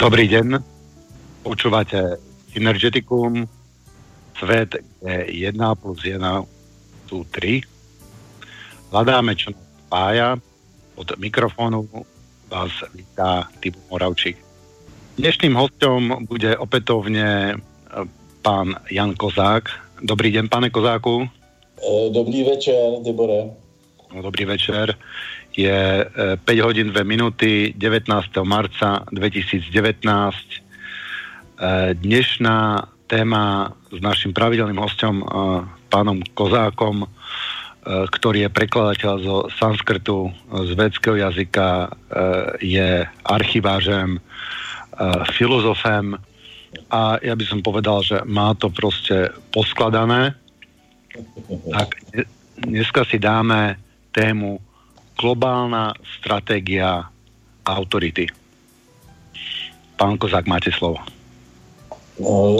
Dobrý deň, počúvate Synergeticum, svet je 1 plus 1 sú 3. Hľadáme, čo nás spája. Od mikrofónu vás vítá Typo Moravčík. Dnešným hostom bude opätovne e, pán Jan Kozák. Dobrý deň, pane Kozáku. E, dobrý večer, Tibore. No, dobrý večer. Je 5 e, hodín 2 minuty 19. marca 2019. Dnešná téma s našim pravidelným hostom pánom Kozákom ktorý je prekladateľ zo sanskrtu, z védského jazyka, je archivářem, filozofem a ja by som povedal, že má to proste poskladané. Tak dneska si dáme tému globálna stratégia autority. Pán Kozák, máte slovo. No,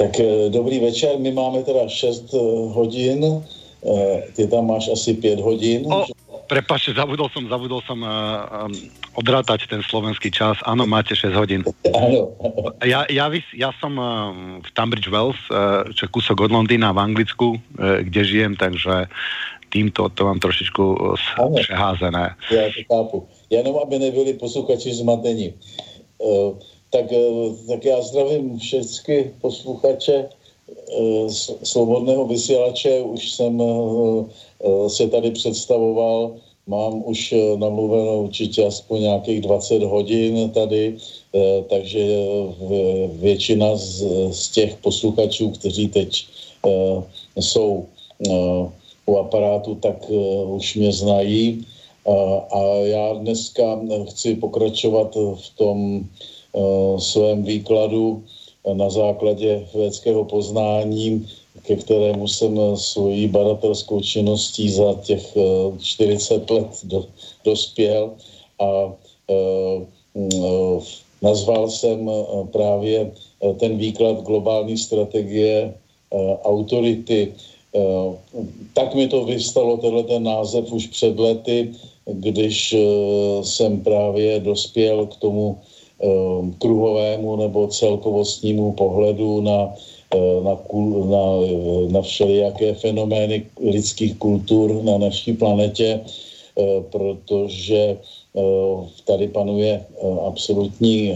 tak eh, dobrý večer, my máme teda 6 eh, hodin, eh, ty tam máš asi 5 hodin. O, Prepačte, zabudol som, zabudol som uh, um, odrátať ten slovenský čas. Áno, máte 6 hodín. Áno. Ja, ja, ja som uh, v Tunbridge Wells, uh, čo je kúsok od Londýna v Anglicku, uh, kde žijem, takže týmto to mám trošičku uh, přeházené. Já to chápu. Jenom aby nebyli posluchači zmatení. Uh, tak, uh, tak já zdravím všechny posluchače uh, Slobodného vysílače. Už jsem Eh, se tady představoval. Mám už eh, namluveno určitě aspoň nějakých 20 hodin tady, eh, takže většina z, z těch posluchačů, kteří teď jsou u aparátu, tak už mě znají. A já dneska chci pokračovat v tom svém výkladu na základě vědeckého poznání ke kterému jsem eh, svojí badatelskou činností za těch 40 eh, let do, dospěl a eh, nazval jsem právě ten výklad globální strategie autority. Tak mi to vystalo, tenhle ten název už před lety, když jsem právě dospěl k tomu kruhovému nebo celkovostnímu pohledu na Eh, na, na, na všelijaké fenomény lidských kultur na naší planetě, eh, protože eh, tady panuje absolutní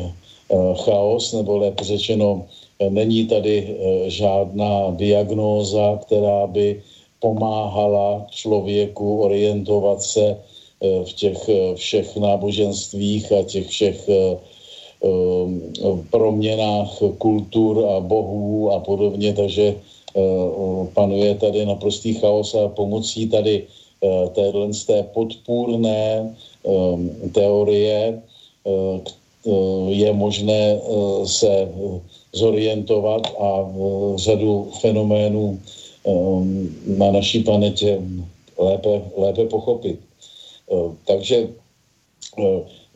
chaos, nebo lépe řečeno, není tady žádná diagnóza, která by pomáhala člověku orientovat se v těch všech náboženstvích a těch všech proměnách kultur a bohů a podobně, takže panuje tady naprostý chaos a pomocí tady eh, téhle z té podpůrné teorie eh, je možné eh, se zorientovat a řadu fenoménů na naší planetě lépe, lépe pochopit. Takže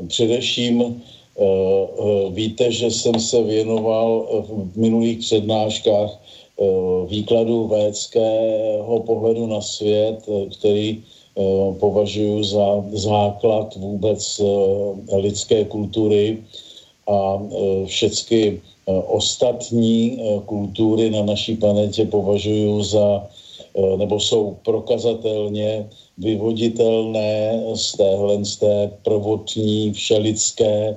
především Eh, eh, víte, že jsem se věnoval v minulých přednáškách eh, výkladu védského pohledu na svět, který považuji za základ vůbec lidské kultury a všechny ostatní kultury na naší planetě považuji za, nebo jsou prokazatelně vyvoditelné z téhle z té prvotní všelidské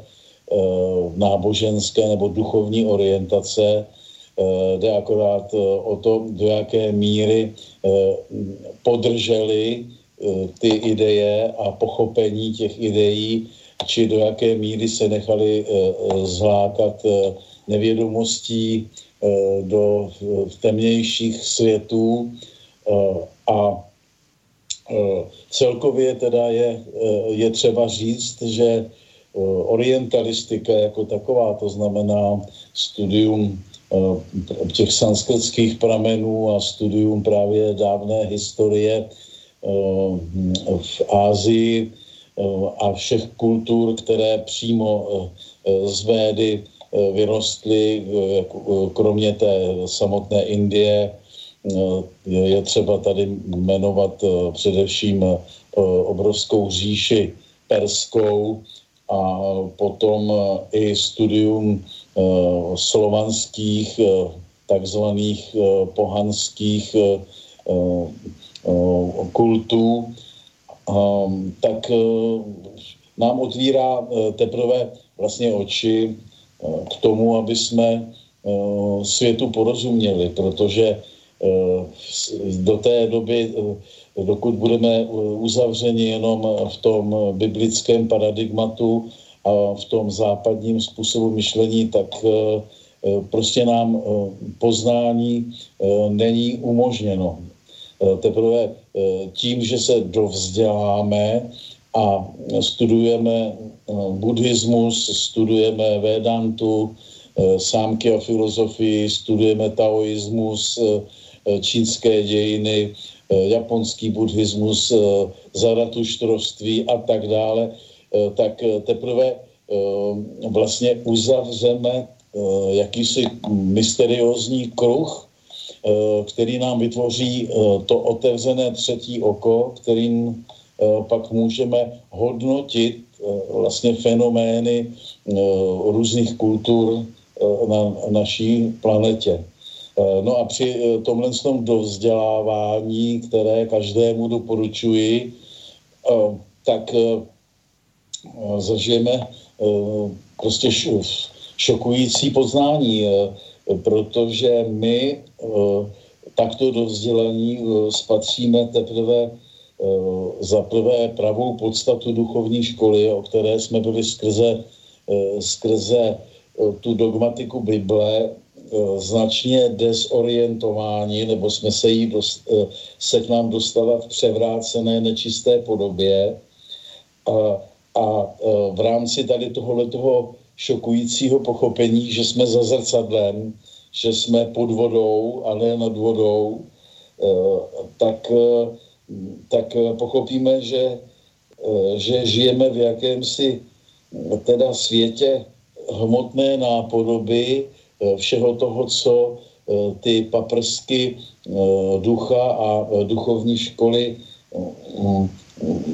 Eh, náboženské nebo duchovní orientace. Eh, jde akorát eh, o to, do jaké míry podrželi ty ideje a pochopení těch ideí, či do jaké míry se nechali zlákat nevědomostí do temnějších světů a celkově teda je, je třeba říct, že Eh, orientalistika jako taková, to znamená studium eh, těch sanskritských pramenů a studium právě dávné historie eh, v Ázii a všech kultur, které přímo z Védy vyrostly, kromě té samotné Indie, je třeba tady jmenovat především obrovskou říši perskou, a potom i studium slovanských takzvaných pohanských kultů, tak nám otvírá teprve vlastně oči k tomu, aby jsme světu porozuměli, protože do té doby, dokud budeme uzavřeni jenom v tom biblickém paradigmatu a v tom západním způsobu myšlení, tak prostě nám poznání není umožněno. Teprve tím, že se dovzděláme a studujeme buddhismus, studujeme Vedantu, sámky a filozofii, studujeme taoismus, Eh, čínské dějiny, eh, japonský buddhismus, eh, zaratuštrovství a tak dále, tak teprve vlastně uzavřeme jakýsi mysteriózní kruh, který nám vytvoří to otevřené třetí oko, kterým pak můžeme hodnotit vlastně fenomény různých kultur na naší planetě. Eh, no a při eh, tomhle dovzdělávání, které každému doporučuji, eh, tak zažijeme prostě šokující poznání, protože my takto do vzdělení spatříme teprve za prvé pravou podstatu duchovní školy, o které jsme byli skrze, skrze tu dogmatiku Bible značně dezorientováni, nebo jsme se, jí dost, se k nám dostala v převrácené nečisté podobě. A, a v rámci tady tohoto šokujícího pochopení, že jsme za zrcadlem, že jsme pod vodou a ne nad vodou, tak, tak pochopíme, že, že žijeme v jakémsi teda světě hmotné nápodoby, Eh, všeho toho, co eh, ty paprsky eh, ducha a duchovní školy mm,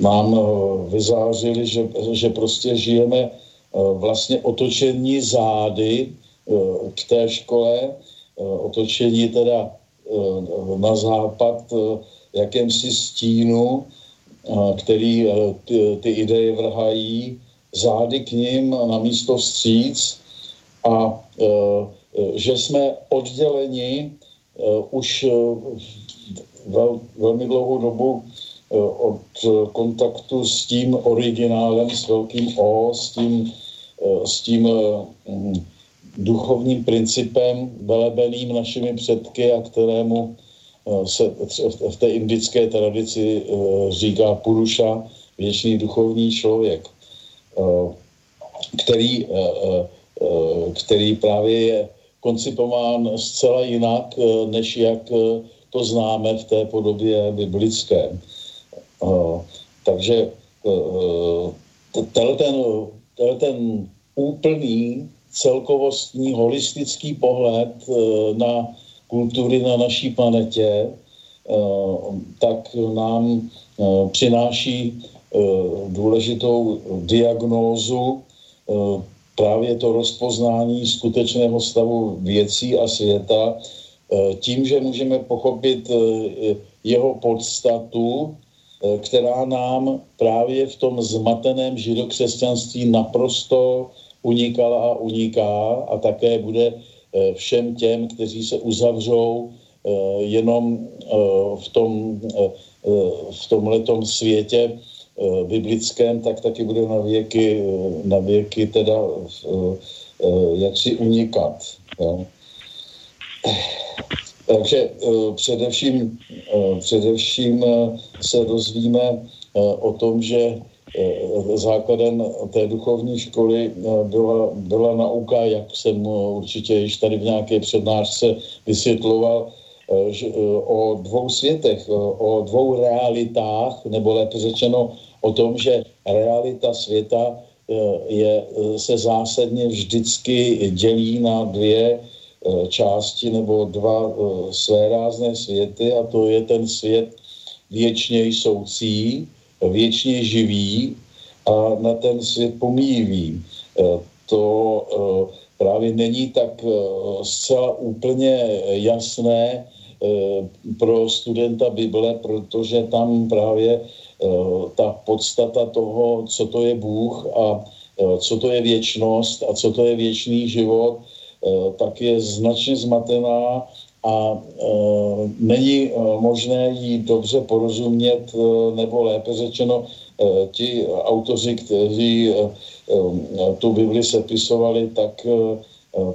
nám vyzářili, že, že prostě žijeme vlastně otočení zády k té škole, otočení teda na západ jakémsi stínu, který ty, ty ideje vrhají zády k ním na místo vstříc. A Eh, že jsme odděleni už vel, velmi dlouhou dobu od kontaktu s tím originálem, s velkým O, s tím, s tím hm, duchovním principem velebeným našimi předky a kterému se v té indické tradici říká Puruša, věčný duchovní člověk, který, který právě je koncipován zcela jinak, eh, než jak eh, to známe v té podobě biblické. Eh, takže ten, ten úplný celkovostní holistický pohled na kultury na naší planetě, tak nám přináší důležitou diagnózu právě to rozpoznání skutečného stavu věcí a světa eh, tím, že můžeme pochopit eh, jeho podstatu, eh, která nám právě v tom zmateném židokřesťanství naprosto unikala a uniká a také bude všem těm, kteří se uzavřou jenom v tom, v tomhletom světě Eh, biblickém, tak taky bude na věky, eh, na věky teda eh, jak si unikat. Jo. Takže především, především se dozvíme o tom, že základem té duchovní školy byla, byla nauka, jak jsem určitě již tady v nějaké přednášce vysvětloval, o dvou světech, o dvou realitách, nebo lépe řečeno o tom, že realita světa eh, je, eh, se zásadně vždycky dělí na dvě eh, části nebo dva své rázné světy a to je ten svět věčně jsoucí, věčně živý a na ten svět pomíjivý. To právě není tak zcela úplně jasné pro studenta Bible, protože tam právě ta podstata toho, co to je Bůh a co to je věčnost a co to je věčný život, tak je značně zmatená a e, není e, možné jí dobře porozumět, e, nebo lépe řečeno, e, ti autoři, kteří e, e, tu Bibli sepisovali, tak, e,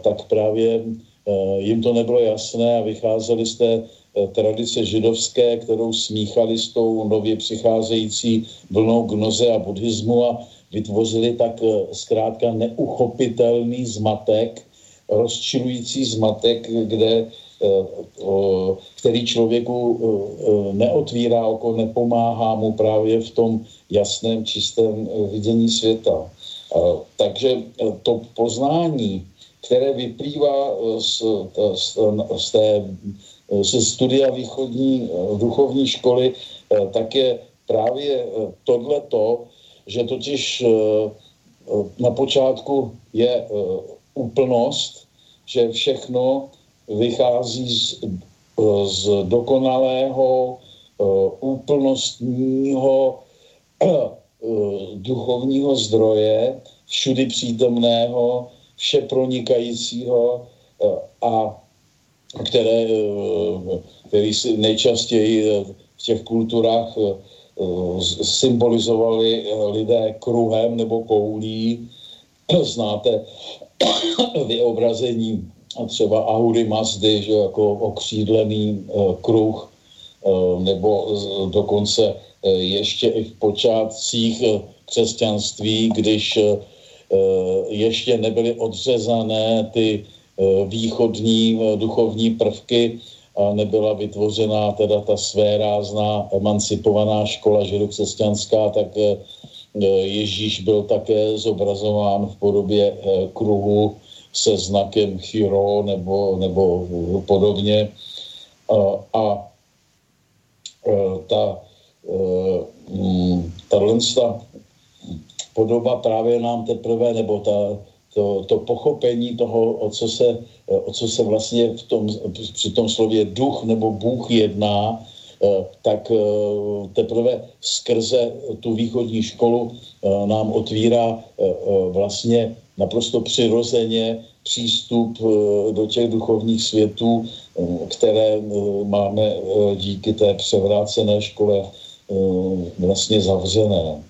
tak právě e, jim to nebylo jasné a vycházeli z té tradice židovské, kterou smíchali s tou nově přicházející vlnou gnoze a buddhismu a vytvořili tak zkrátka neuchopitelný zmatek, rozčilující zmatek, kde který člověku eh, eh, neotvírá oko, nepomáhá mu právě v tom jasném, čistém vidění světa. Takže to poznání, které vyplývá z, z, z té ze studia východní duchovní školy, tak je právě tohleto, že totiž na počátku je úplnost, že všechno vychází z, eh, z dokonalého, eh, úplnostního eh, duchovního zdroje, všudy přítomného, vše pronikajícího a které, který si nejčastěji v těch kulturách symbolizovali lidé kruhem nebo koulí. Znáte vyobrazení třeba Audi Mazdy, že jako okřídlený uh, kruh, uh, nebo dokonce uh, ještě i v počátcích křesťanství, když ještě nebyly odřezané ty východní duchovní prvky a nebyla vytvořená teda ta své rázná emancipovaná škola židokřesťanská, tak Ježíš byl také zobrazován v podobě kruhu se znakem Chiro nebo, nebo podobně. A, a e, ta, e, mm, ta podoba právě nám teprve, nebo ta, to, to pochopení toho, o co, se, o co se vlastně v tom, při tom slově duch nebo Bůh jedná, e, tak teprve skrze tu východní školu nám otvírá vlastně naprosto přirozeně přístup eh, do těch duchovních světů, eh, které eh, máme díky té převrácené škole vlastně zavřené.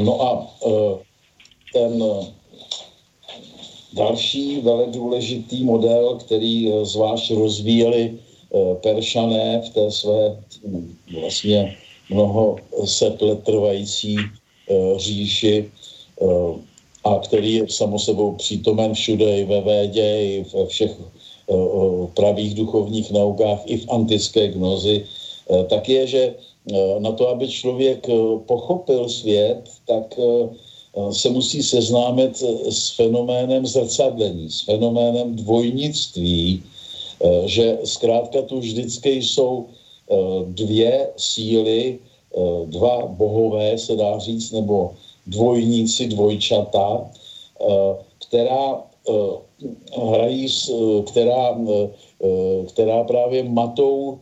No a ten další velmi důležitý model, který zvlášť rozvíjeli Peršané v té své hm, vlastně mnoho set let trvající říši, a který je samo sebou přítomen všude, i ve védě, i ve všech pravých duchovních naukách, i v antické gnozi, tak je, že na to, aby člověk pochopil svět, tak se musí seznámit s fenoménem zrcadlení, s fenoménem dvojnictví, že zkrátka tu vždycky jsou dvě síly, dva bohové, se dá říct, nebo dvojníci, dvojčata, eh, která eh, hrají, eh, která, která právě matou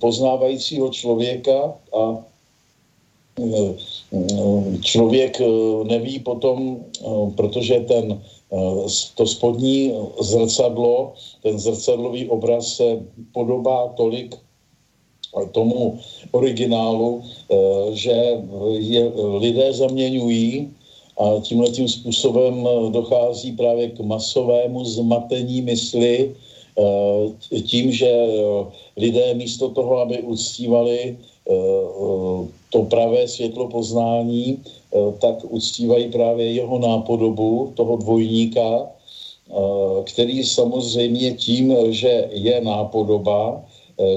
poznávajícího člověka a člověk neví potom, protože ten, to spodní zrcadlo, ten zrcadlový obraz se podobá tolik tomu originálu, eh, že je lidé zaměňují a tímhle tím způsobem eh, dochází právě k masovému zmatení mysli, eh, tím, že lidé místo toho, aby uctívali to pravé světlo poznání, tak uctívají právě jeho nápodobu, toho dvojníka, který samozřejmě tím, že je nápodoba,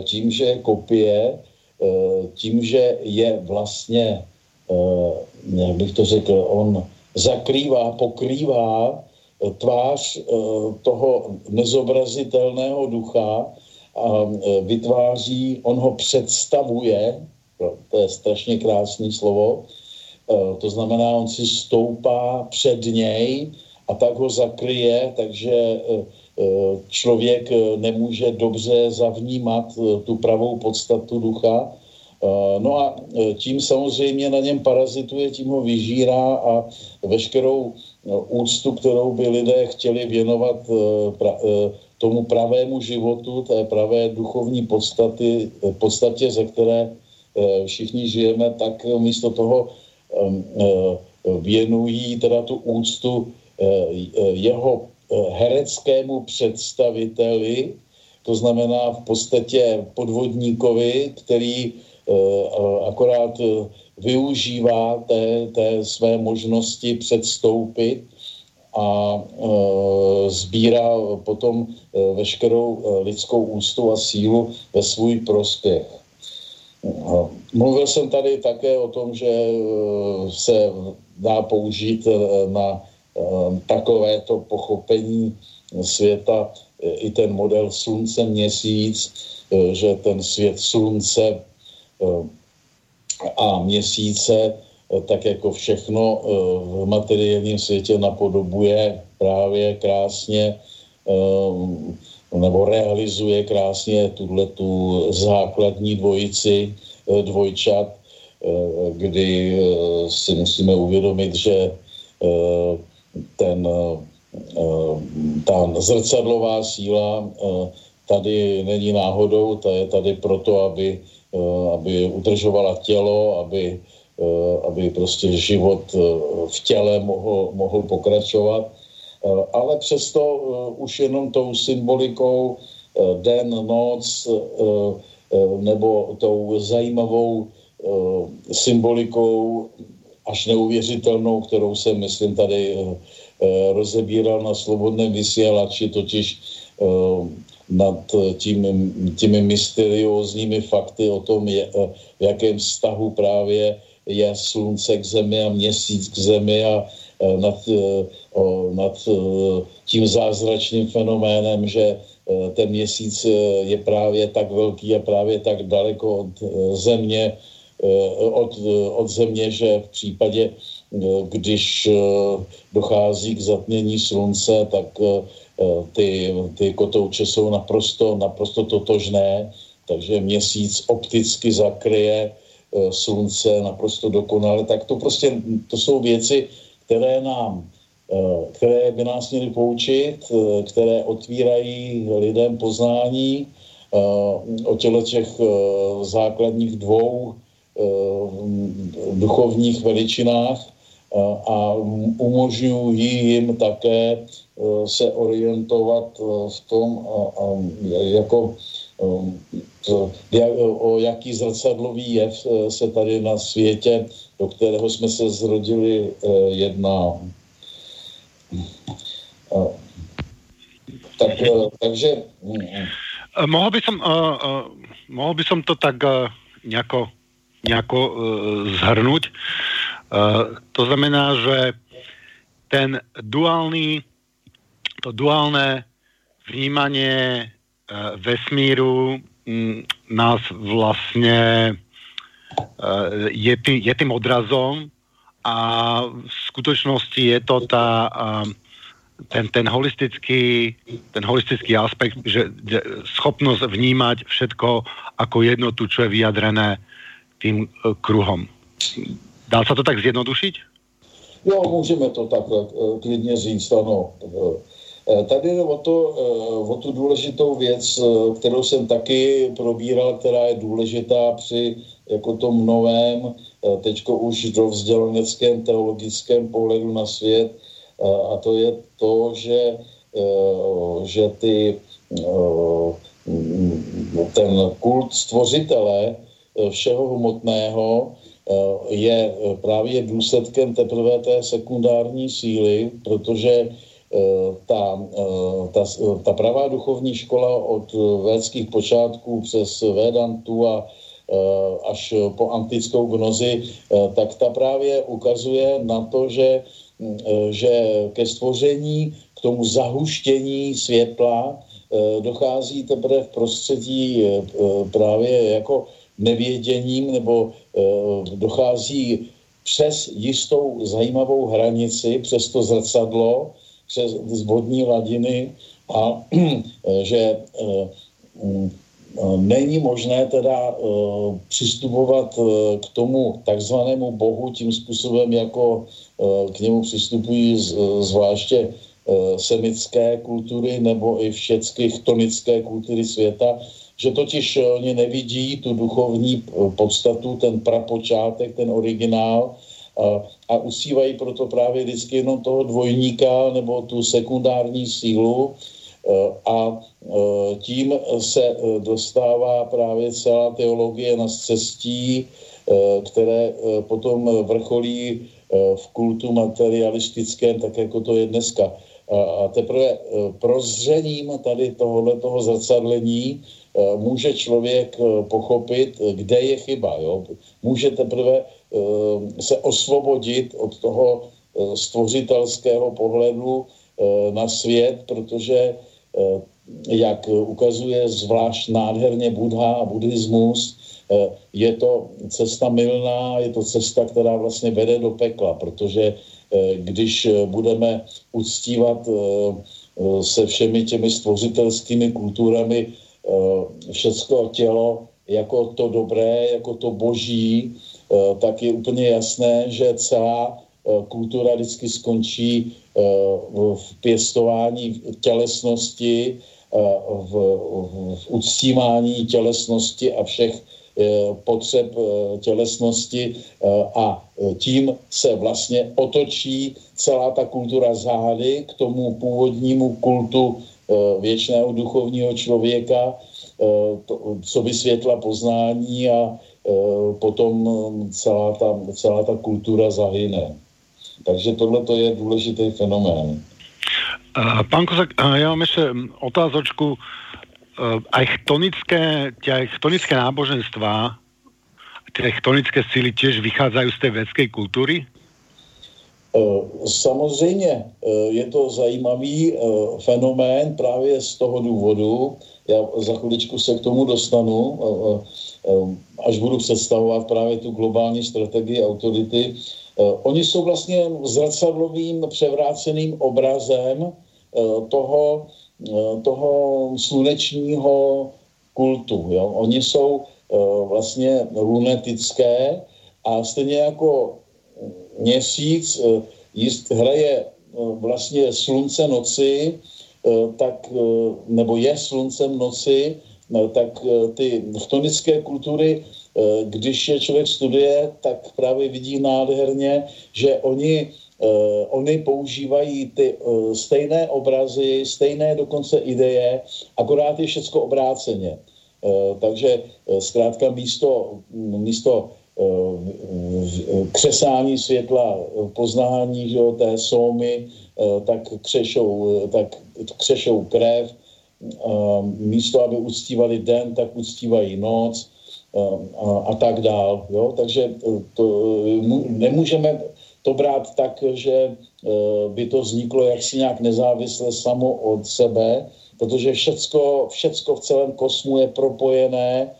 tím, že je kopie, eh, tím, že je vlastně, eh, jak bych to řekl, on zakrývá, pokrývá tvář toho nezobrazitelného ducha a vytváří, on ho představuje, to je strašně krásný slovo, to znamená, on si stoupá před něj a tak ho zakryje, takže člověk nemůže dobře zavnímat tu pravou podstatu ducha, No a tím samozřejmě na něm parazituje, tím ho vyžírá a veškerou úctu, kterou by lidé chtěli věnovat tomu pravému životu, té pravé duchovní podstaty, podstatě, ze které všichni žijeme, tak místo toho věnují teda tu úctu eh, jeho hereckému představiteli, to znamená v podstatě podvodníkovi, který akorát využívá té, té své možnosti předstoupit a sbírá potom veškerou lidskou ústu a sílu ve svůj prospěch. Mluvil jsem tady také o tom, že se dá použít na takovéto pochopení světa i ten model slunce měsíc, že ten svět slunce a měsíce Eh, tak jako všechno v materiálním světě napodobuje právě krásně eh, nebo realizuje krásně tuhle tu základní dvojici dvojčat, kdy si musíme uvědomit, že ten, ta zrcadlová síla tady není náhodou, ta je tady proto, aby, aby udržovala tělo, aby Eh, aby prostě život eh, v těle mohl, mohl pokračovat. Eh, ale přesto už jenom tou symbolikou den, noc nebo tou zajímavou symbolikou až neuvěřitelnou, kterou jsem, myslím, tady rozebíral na slobodném vysílači, totiž nad tím, těmi mysteriózními fakty o tom, je, v jakém vztahu právě je slunce k zemi a měsíc k zemi a nad, nad tím zázračným fenoménem, že ten měsíc je právě tak velký a právě tak daleko od země, od, od země, že v případě, když dochází k zatmění slunce, tak ty, ty kotouče jsou naprosto, naprosto totožné, takže měsíc opticky zakryje slunce naprosto dokonale, tak to prostě, to jsou věci, které nám, které by nás měly poučit, které otvírají lidem poznání o těle těch základních dvou duchovních veličinách a umožňují jim také se orientovat v tom, jako o jaký zrcadlový jev eh, se tady na světě, do kterého jsme se zrodili, eh, jedná. Tak, eh, takže... Mohl by som, mohl by som to tak uh, nejako, nejako uh, zhrnúť. Uh, to znamená, že ten duálny, to duálne vnímanie uh, vesmíru Mm, nás vlastně eh, je, tý, je tým odrazom a v skutočnosti je to ta, eh, ten, ten, holistický, ten holistický aspekt, že, schopnosť vnímať všetko ako jednotu, čo je vyjadrené tým eh, kruhom. Dá se to tak zjednodušit? Jo, můžeme to takhle klidně říct, ano. Eh, tady jde o, to, eh, o tu důležitou věc, eh, kterou jsem taky probíral, která je důležitá při jako tom novém, teďko už do vzdělaneckém teologickém pohledu na svět, a to je to, že, že ty, ten kult stvořitele všeho hmotného je právě důsledkem teprve té sekundární síly, protože Eh, ta, eh, ta, ta pravá duchovní škola od védských počátků přes Vedantu a eh, až po antickou gnozi, tak ta právě ukazuje na to, že, že ke stvoření, k tomu zahuštění světla dochází teprve v prostředí právě jako nevěděním nebo dochází přes jistou zajímavou hranici, přes to zrcadlo, přes vodní hladiny a že mm, není možné teda přistupovat k tomu takzvanému bohu tím způsobem, jako k němu přistupují zvláště semické kultury nebo i všechny chtonické kultury světa, že totiž eh, oni nevidí tu duchovní eh, podstatu, ten prapočátek, ten originál a, a usívají proto právě vždycky jenom toho dvojníka nebo tu sekundární sílu eh, a tím se dostává právě celá teologie na cestí, které potom vrcholí v kultu materialistickém, tak jako to je dneska. A teprve prozřením tady tohohle toho zrcadlení může člověk eh, pochopit, eh, kde je chyba. Jo? Může teprve se osvobodit od toho stvořitelského pohledu na svět, protože jak ukazuje zvlášť nádherně Buddha a buddhismus, je to cesta milná, je to cesta, která vlastně vede do pekla, protože když budeme uctívat se všemi těmi stvořitelskými kulturami Eh, všecko tělo jako to dobré, jako to boží, eh, tak je úplně jasné, že celá eh, kultura vždycky skončí v pěstování tělesnosti, v, v uctívání tělesnosti a všech potřeb tělesnosti a tím se vlastně otočí celá ta kultura zády k tomu původnímu kultu Eh, věčného duchovního člověka, co vysvětla poznání a potom celá ta, celá ta kultura zahyne. Takže tohle to je důležitý fenomén. Pán Kozak, já mám ještě otázočku. Aj chtonické, tie chtonické náboženstva, tie chtonické síly tiež vychádzajú z tej vedskej kultúry? Samozřejmě eh, je to zajímavý eh, fenomén právě z toho důvodu, já za chviličku se k tomu dostanu, až budu představovat právě tu globální strategii autority. Oni jsou vlastně zrcadlovým převráceným obrazem toho, toho slunečního kultu. Jo? Oni jsou vlastně lunetické a stejně jako měsíc eh, jist, hraje eh, vlastně slunce noci, eh, tak, nebo je sluncem noci, tak ty chtonické kultury, když je člověk studuje, tak právě vidí nádherně, že oni oni používají ty stejné obrazy, stejné dokonce ideje, akorát je všecko obráceně. takže zkrátka místo, místo křesání světla, poznání že jo, té sómy, eh, tak křešou, eh, tak křešou krev. Místo, aby uctívali den, tak uctívají noc a, a tak dál. Jo? Takže to, nemůžeme to brát tak, že by to vzniklo jaksi nějak nezávisle samo od sebe, protože všecko, všecko v celém kosmu je propojené,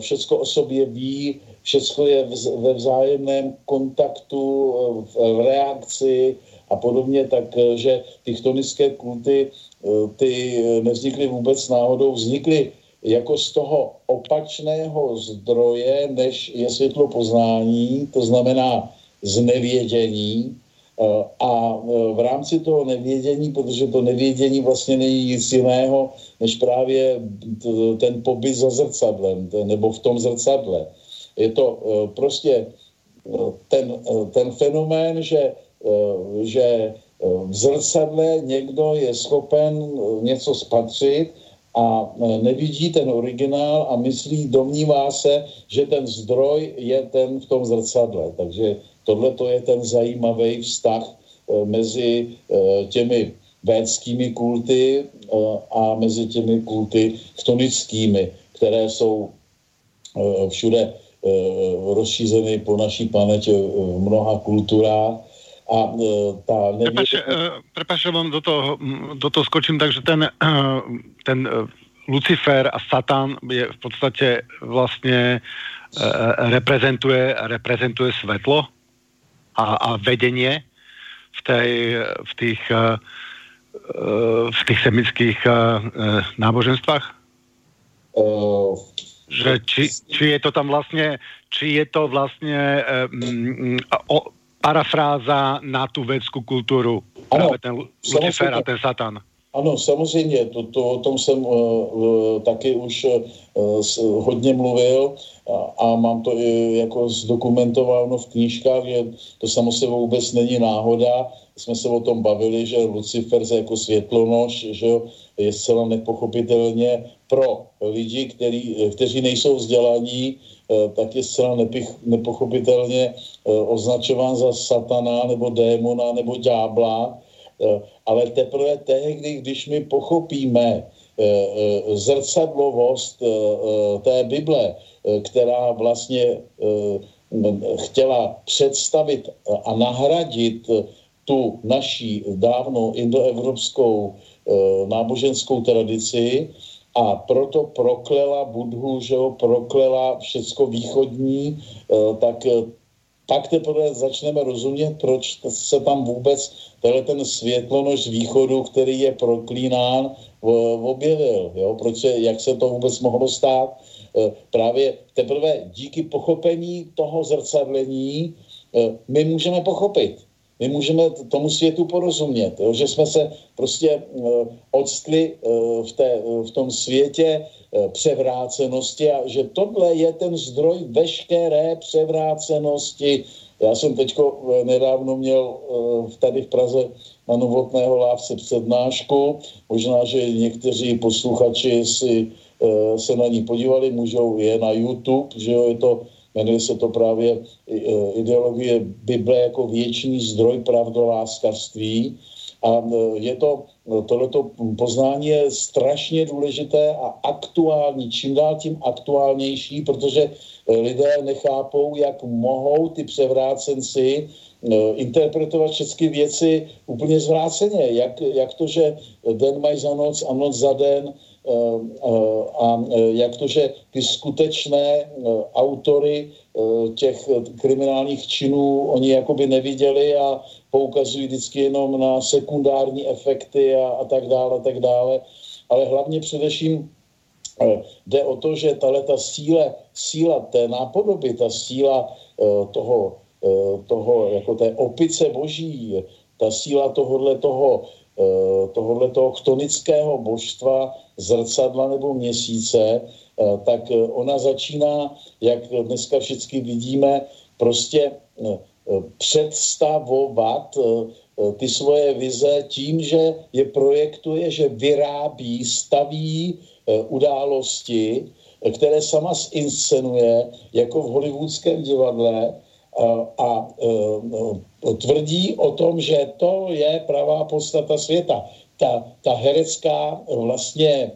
všecko o sobě ví, všechno je ve vzájemném kontaktu, v reakci a podobně, takže eh, ty chtonické kulty eh, ty nevznikly vůbec náhodou, vznikly jako z toho opačného zdroje, než je světlo poznání, to znamená z nevědění. Eh, a v rámci toho nevědění, protože to nevědění vlastně není nic jiného, než právě ten pobyt za zrcadlem, nebo v tom zrcadle je to eh, prostě eh, ten, eh, ten fenomén, že, že v zrcadle někdo je schopen něco spatřit a nevidí ten originál a myslí, domnívá se, že ten zdroj je ten v tom zrcadle. Takže tohle to je ten zajímavý vztah mezi těmi védskými kulty a mezi těmi kulty chtonickými, které jsou všude rozšířený po naší planetě v mnoha kulturách. A eh, ta nevědět... Prepač, že vám do toho, do toho skočím, takže ten, ten Lucifer a Satan je v podstate vlastne reprezentuje, reprezentuje svetlo a, a vedenie v, tej, v tých v tých semických náboženstvách? Uh, že či, či je to tam vlastne, či je to vlastne um, o, parafráza na tu vědskou kulturu, ano, právě ten Lucifer a ten Satan. Ano, samozřejmě, to, to, o tom jsem uh, taky už uh, s, hodně mluvil a, a mám to i jako zdokumentováno v knížkách, že to samo se vůbec není náhoda. Jsme se o tom bavili, že Lucifer jako světlonož, že je zcela nepochopitelně pro lidi, který, kteří nejsou vzdělaní, eh, tak je zcela nepich, nepochopitelně eh, označován za satana nebo démona nebo ďábla, eh, ale teprve tehdy, když my pochopíme zrcadlovost té Bible, která vlastně chtěla představit a nahradit tu naší dávnou indoevropskou náboženskou tradici, a proto proklela Budhu, že ho proklela všecko východní, eh, tak tak eh, teprve začneme rozumět, proč se tam vůbec tenhle ten světlonož východu, který je proklínán, objevil. Jo? Proč se, jak se to vůbec mohlo stát? Eh, právě teprve díky pochopení toho zrcadlení my můžeme pochopit my můžeme tomu světu porozumět, jo? že jsme se prostě uh, odstli uh, v, té, uh, v tom světě převrácenosti a že tohle je ten zdroj veškeré převrácenosti. Já jsem uh, nedávno měl tady v Praze na Novotného lávce přednášku, možná, že někteří posluchači si se na ní podívali, můžou je na YouTube, že jo, je to Jmenuje se to právě e, ideologie Bible jako věčný zdroj pravdoláskařství. A e, je to, tohleto poznání je strašně důležité a aktuální, čím dál tím aktuálnější, protože e, lidé nechápou, jak mohou ty převrácenci interpretovat všechny věci úplně zvráceně. Jak, jak to, že den mají za noc a noc za den, a jak to, že ty skutečné autory těch kriminálních činů oni jakoby neviděli a poukazují vždycky jenom na sekundární efekty a, a tak dále, a tak dále. Ale hlavně především jde o to, že tahle ta síla, síla té nápodoby, ta síla toho, toho, jako té opice boží, ta síla tohohle toho, tohohle toho chtonického božstva zrcadla nebo měsíce, eh, tak eh, ona začíná, jak dneska všichni vidíme, prostě eh, představovat ty svoje vize tím, že je projektuje, že vyrábí, staví události, které sama zinscenuje jako v hollywoodském divadle a, a tvrdí o tom, že to je pravá podstata světa ta, ta herecká vlastně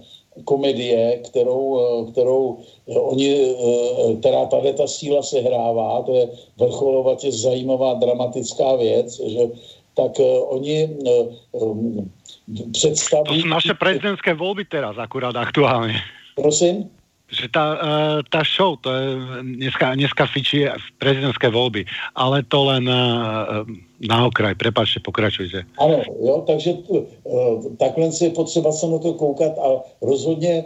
komedie, kterou, kterou oni, která tady ta síla se hrává, to je vrcholovatě zajímavá dramatická věc, že tak oni představují... To jsou naše prezidentské volby teraz akurát aktuálně. Prosím? Že tá, uh, tá show, to je dneska, dneska fičí prezidentské volby, ale to len uh, na okraj, prepáčte, pokračujte. Ano, jo, takže takhle si je potřeba se na to koukat a rozhodně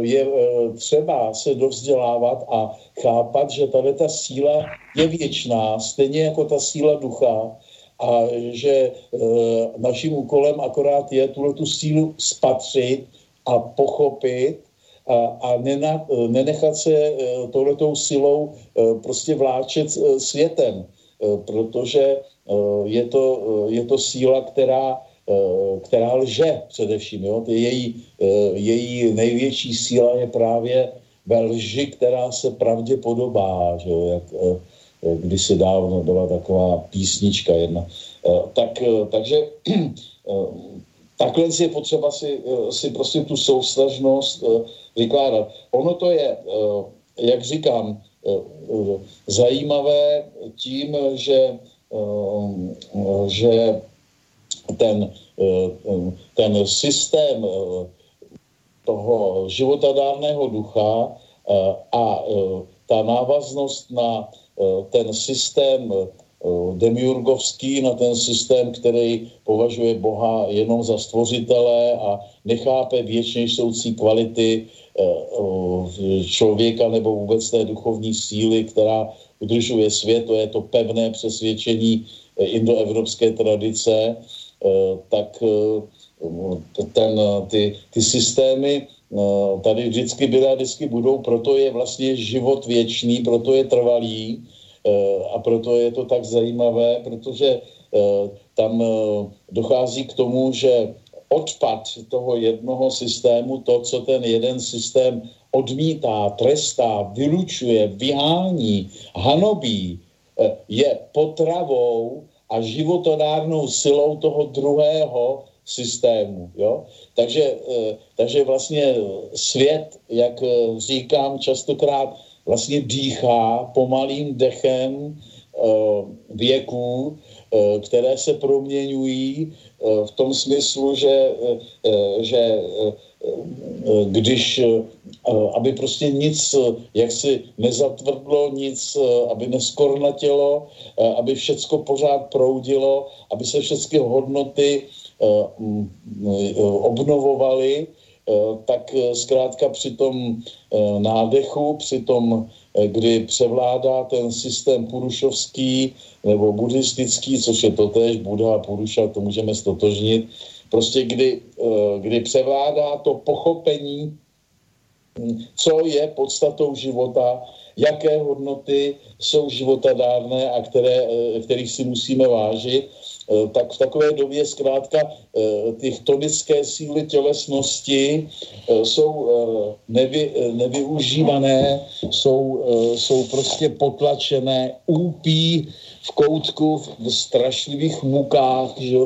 je třeba se dovzdělávat a chápat, že tady ta síla je věčná, stejně jako ta síla ducha a že naším úkolem akorát je tuhle tu sílu spatřit a pochopit a, a nena, nenechat se eh, tohletou silou eh, prostě vláčet světem, protože je to, je to síla, která, která lže především. Jo? Její, její největší síla je právě ve lži, která se pravdě podobá, že jo? Jak, kdysi dávno byla taková písnička jedna. Tak, takže takhle je potřeba si, si prostě tu soustažnost vykládat. Ono to je, eh, jak říkám, eh, zajímavé tím, že, eh, že ten, ten systém toho životadárného ducha a ta návaznost na ten systém demiurgovský, na ten systém, který považuje Boha jenom za stvořitele a nechápe věčně soucí kvality člověka nebo vůbec té duchovní síly, která udržuje svět, to je to pevné přesvědčení indoevropské tradice, tak ten, ty, ty systémy tady vždycky byly a vždycky budou, proto je vlastně život věčný, proto je trvalý a proto je to tak zajímavé, protože tam dochází k tomu, že odpad toho jednoho systému, to, co ten jeden systém odmítá, trestá, vylučuje, vyhání, hanobí, je potravou a životodárnou silou toho druhého systému. Jo? Takže, eh, takže vlastně svět, jak eh, říkám častokrát, vlastně dýchá pomalým dechem eh, věků, které se proměňují v tom smyslu, že, že když, aby prostě nic jaksi nezatvrdlo, nic, aby neskornatělo, aby všecko pořád proudilo, aby se všechny hodnoty Eh, eh, obnovovali, eh, tak zkrátka při tom nádechu, při tom, kdy převládá ten systém purušovský nebo buddhistický, což je totéž, Buddha a Puruša, to můžeme stotožnit, prostě kdy, kdy převládá to pochopení, hm, co je podstatou života, jaké hodnoty jsou životadárné a které, kterých si musíme vážit Eh, tak v takové době zkrátka eh, ty tonické síly tělesnosti eh, jsou nevy, nevyužívané, jsou, jsou prostě potlačené, úpí v koutku v strašlivých mukách, že,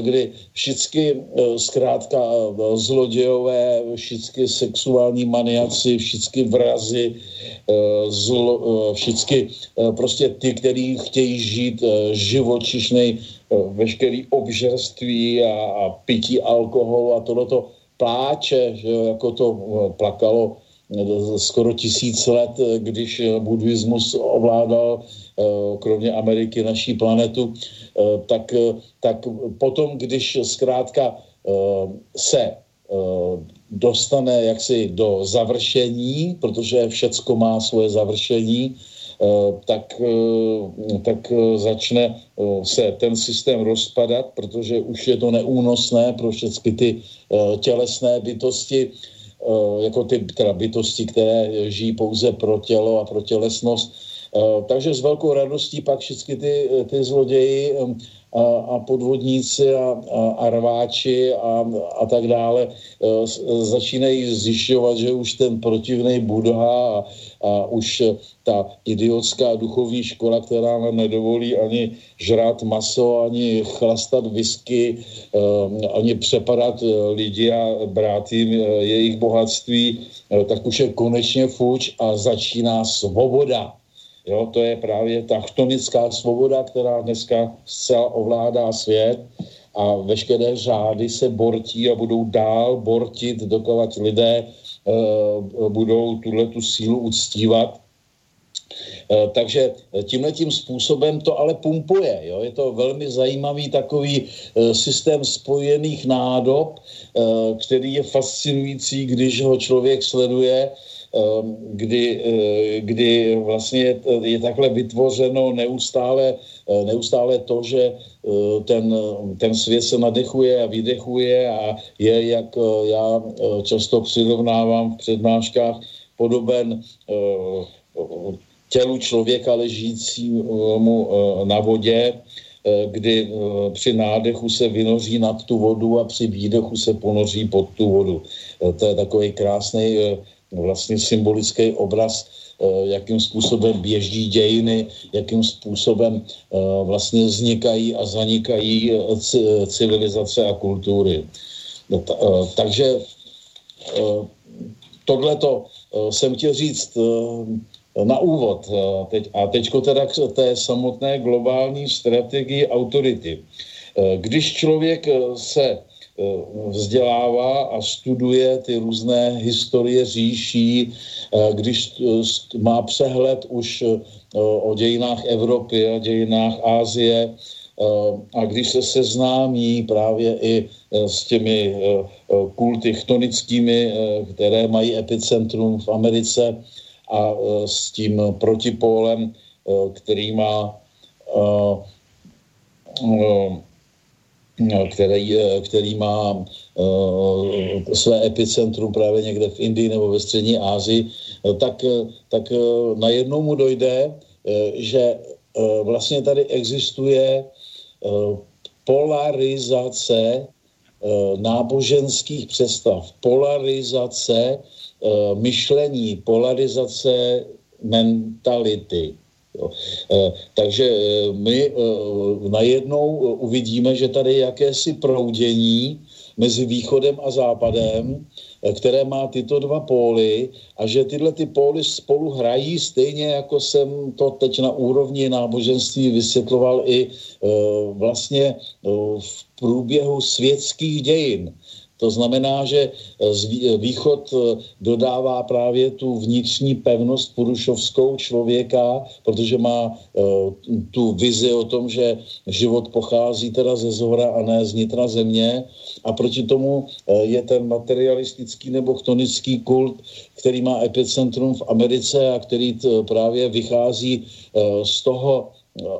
kdy všichni zkrátka zlodějové, všichni sexuální maniaci, všichni vrazy, zlo, všichni prostě ty, kteří chtějí žít živočišnej Eh, veškerý obžerství a, a pití alkoholu a tohleto pláče, že jako to eh, plakalo eh, skoro tisíc let, když buddhismus ovládal kromě Ameriky naší planetu, tak, tak potom, když zkrátka se dostane jaksi do završení, protože všecko má svoje završení, Eh, tak, eh, tak eh, začne se ten systém rozpadat, protože už je to neúnosné pro všechny ty tělesné bytosti, jako ty teda bytosti, které žijí pouze pro tělo a pro tělesnost. Takže s velkou radostí pak všechny ty, ty zloději a, a podvodníci a, a, a rváči a, a tak dále začínají zjišťovat, že už ten protivný Buddha a, a už ta idiotská duchovní škola, která nám nedovolí ani žrát maso, ani chlastat whisky, ani přepadat e, lidi a brát jim e, jejich bohatství, e, tak už je konečně fuč a začíná svoboda. Jo, to je právě ta chtonická svoboda, která dneska zcela ovládá svět a veškeré řády se bortí a budou dál bortit, dokovat lidé uh, budou tuhle tu sílu uctívat. Uh, takže tímhle tím způsobem to ale pumpuje. Jo? Je to velmi zajímavý takový uh, systém spojených nádob, který je fascinující, když ho člověk sleduje Ehm, kdy, eh, kdy vlastně je takhle vytvořeno neustále, eh, neustále to, že eh, ten, ten svět se nadechuje a vydechuje a je, jak já často přirovnávám v přednáškách, podoben tělu člověka ležícímu na vodě, kdy při nádechu se vynoří nad tu vodu a při výdechu se ponoří pod tu vodu. To je takový krásný vlastně symbolický obraz, eh, jakým způsobem běží dějiny, jakým způsobem eh, vlastně vznikají a zanikají eh, civilizace a kultury. No takže tohleto jsem chtěl říct na úvod. Teď, a teďko teda k té samotné globální strategii autority. Když člověk se vzdělává a studuje ty různé historie říší, když má přehled už o dějinách Evropy a dějinách Ázie, a když se seznámí právě i s těmi kulty chtonickými, které mají epicentrum v Americe a s tím protipólem, který má který, který má své epicentrum právě někde v Indii nebo ve střední Asii, tak, tak najednou mu dojde, že vlastně tady existuje polarizace náboženských představ, polarizace myšlení, polarizace mentality. Jo. E, takže e, my e, najednou uvidíme, že tady je jakési proudění mezi východem a západem, které má tyto dva póly a že tyhle ty póly spolu hrají stejně, jako jsem to teď na úrovni náboženství vysvětloval i vlastně v průběhu světských dějin. To znamená, že východ eh, dodává právě tu vnitřní pevnost purušovskou člověka, protože má eh, tu vizi o tom, že život pochází teda ze zhora a ne z nitra země. A proti tomu eh, je ten materialistický nebo chtonický kult, který má epicentrum v Americe a který právě vychází z toho,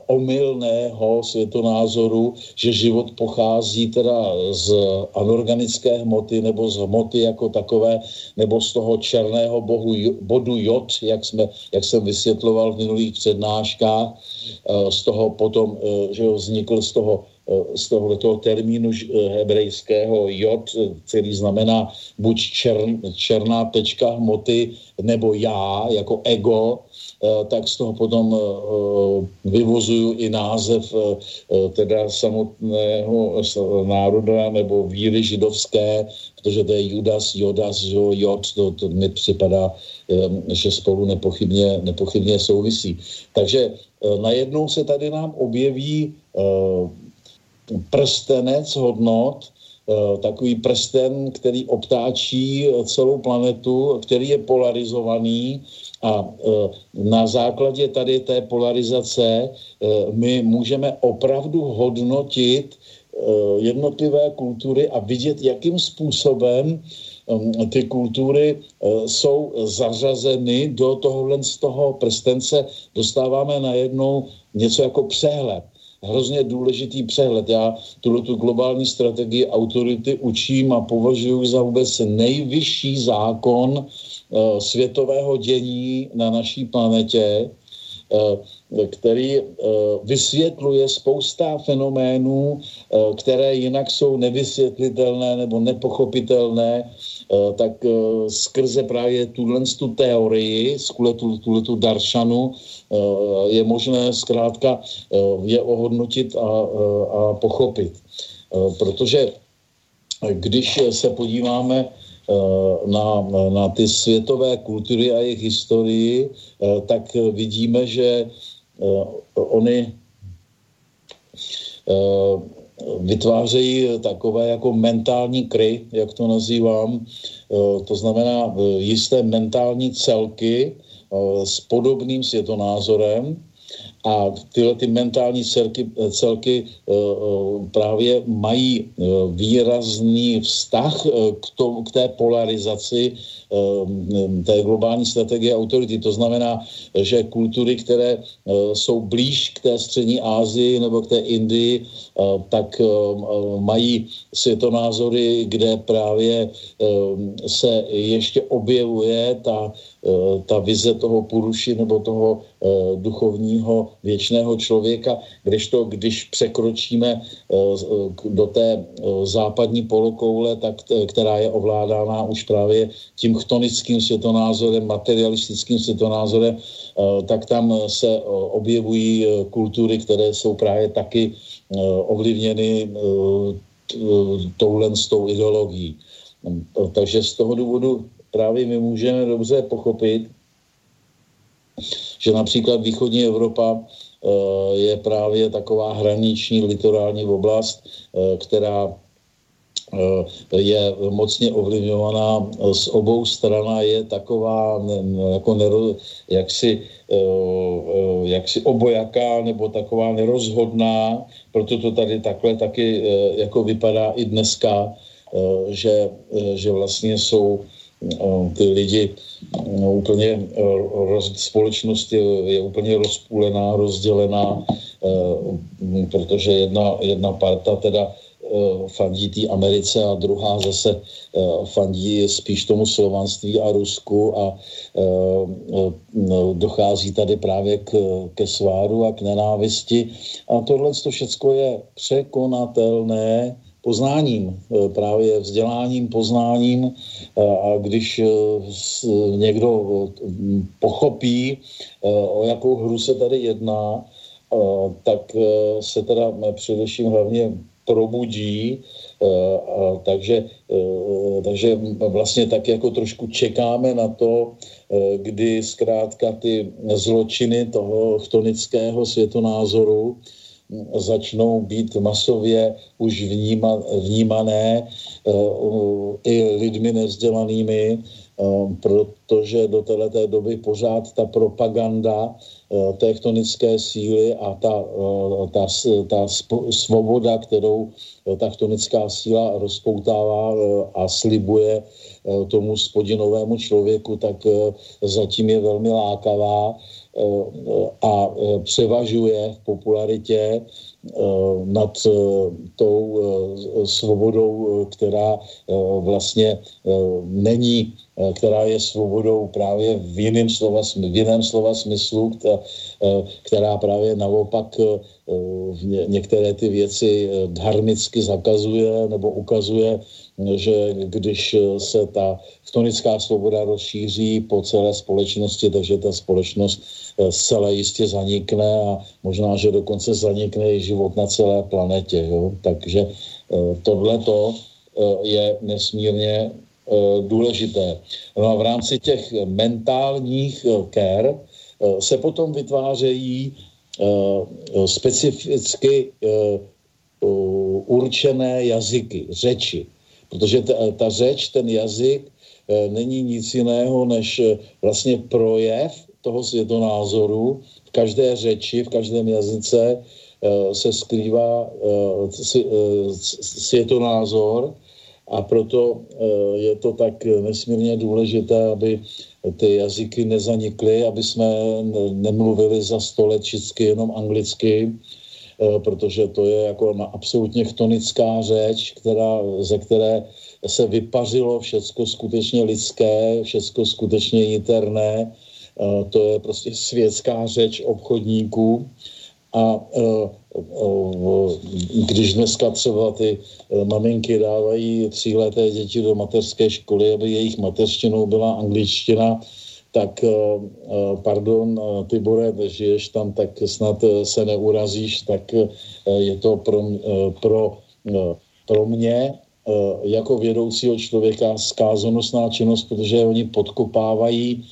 omylného světonázoru, že život pochází teda z anorganické hmoty nebo z hmoty jako takové, nebo z toho černého bohu, bodu jod, jak, jsme, jak jsem vysvětloval v minulých přednáškách, eh, z toho potom, eh, že vznikl z toho eh, z tohoto termínu hebrejského jod, který znamená buď čern, černá tečka hmoty, nebo já, jako ego, Eh, tak z toho potom eh, eh, vyvozuju i název teda samotného národa nebo víry židovské, protože to je Judas, Jodas, Jod, to, to mi připadá, že spolu nepochybně, nepochybně souvisí. Takže najednou se tady nám objeví prstenec hodnot, takový prsten, který obtáčí celou planetu, který je polarizovaný a e, na základě tady té polarizace e, my můžeme opravdu hodnotit e, jednotlivé kultury a vidět, jakým způsobem ty kultury jsou zařazeny do tohohle z toho prstence. Dostáváme najednou něco jako přehled hrozně důležitý přehled. Já tuto tu globální strategii autority učím a považuji za vůbec nejvyšší zákon Eh, světového dění na naší planetě, eh, který eh, vysvětluje spousta fenoménů, které jinak jsou nevysvětlitelné nebo nepochopitelné, tak skrze právě tuhle tu teorii, skrze tuhle tu daršanu, je možné zkrátka je ohodnotit a, a pochopit. Protože když se podíváme Eh, na, na ty světové kultury a jejich historii, eh, tak vidíme, že eh, oni vytvářejí takové jako mentální kry, jak to nazývám, to znamená jisté mentální celky s podobným světonázorem, a tyhle ty mentální celky, celky eh, eh, právě mají eh, výrazný vztah k, tomu, k té polarizaci té globální strategie autority. To znamená, že kultury, které jsou blíž k té střední Asii nebo k té Indii, tak mají světonázory, kde právě se ještě objevuje ta ta vize toho puruši nebo toho eh, duchovního věčného člověka, kdežto když překročíme eh, do té západní polokoule, tak, která je ovládána už právě tím chtonickým světonázorem, materialistickým světonázorem, tak tam se objevují kultury, které jsou právě taky ovlivněny touhle s tou ideologií. Takže z toho důvodu právě my můžeme dobře pochopit, že například východní Evropa eh, je právě taková hraniční litorální oblast, eh, která je mocně ovlivňovaná z obou stran je taková jako nero, jaksi, jaksi obojaká nebo taková nerozhodná, proto to tady takhle taky jako vypadá i dneska, že, že vlastně jsou ty lidi no, úplně roz, společnost je, je úplně rozpůlená, rozdělená, protože jedna, jedna parta teda fandí té Americe a druhá zase fandí spíš tomu slovanství a Rusku a dochází tady právě k, ke sváru a k nenávisti. A tohle to všechno je překonatelné poznáním, eh, právě vzděláním, poznáním eh, a když eh, někdo pochopí, o jakou hru se tady jedná, tak se teda především hlavně probudí, takže, takže vlastně tak jako trošku čekáme na to, kdy zkrátka ty zločiny toho chtonického světonázoru začnou být masově už vníma, vnímané uh, i lidmi nevzdělanými, uh, protože do této doby pořád ta propaganda uh, tektonické síly a ta, ta, ta svoboda, kterou ta síla rozpoutává a slibuje tomu spodinovému člověku, tak zatím je velmi lákavá a e, převažuje v popularitě e, nad e, tou svobodou, která vlastně není, která je svobodou právě v jiném slova, v jiném slova smyslu, která právě naopak některé ty věci dharmicky zakazuje nebo ukazuje že když se ta chtonická svoboda rozšíří po celé společnosti, takže ta společnost eh, zcela jistě zanikne a možná, že dokonce zanikne i život na celé planetě. Jo? Takže eh, tohleto eh, je nesmírně důležité. No a v rámci těch mentálních ker se potom vytvářejí specificky určené jazyky, řeči. Protože ta, ta řeč, ten jazyk e, není nic jiného než e, vlastně projev toho světonázoru. V každé řeči, v každém jazyce e, se skrývá světonázor a proto je to tak nesmírně důležité, aby ty jazyky nezanikly, aby jsme nemluvili za sto let jenom anglicky, Eh, protože to je jako absolutně chtonická řeč, která, ze které se vypařilo všecko skutečně lidské, všecko skutečně jiterné, eh, to je prostě světská řeč obchodníků. A eh, když dneska třeba ty maminky dávají tříleté děti do mateřské školy, aby jejich mateřštinou byla angličtina, tak eh, eh, pardon, eh, Tibore, žiješ tam, tak snad se neurazíš, tak je to pro, pro, pro mě jako vědoucího člověka skázonosná činnost, protože oni podkopávají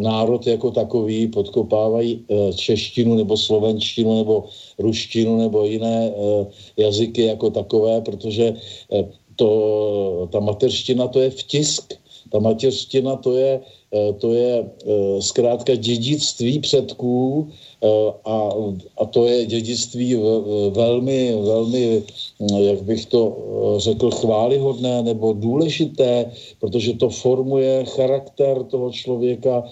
národ jako takový, podkopávají češtinu nebo slovenštinu nebo ruštinu nebo jiné jazyky jako takové, protože to, ta mateřština to je vtisk, ta mateřština to je to je eh, zkrátka dědictví předků eh, a, a to je dědictví velmi, velmi, jak bych to řekl, chválihodné nebo důležité, protože to formuje charakter toho člověka,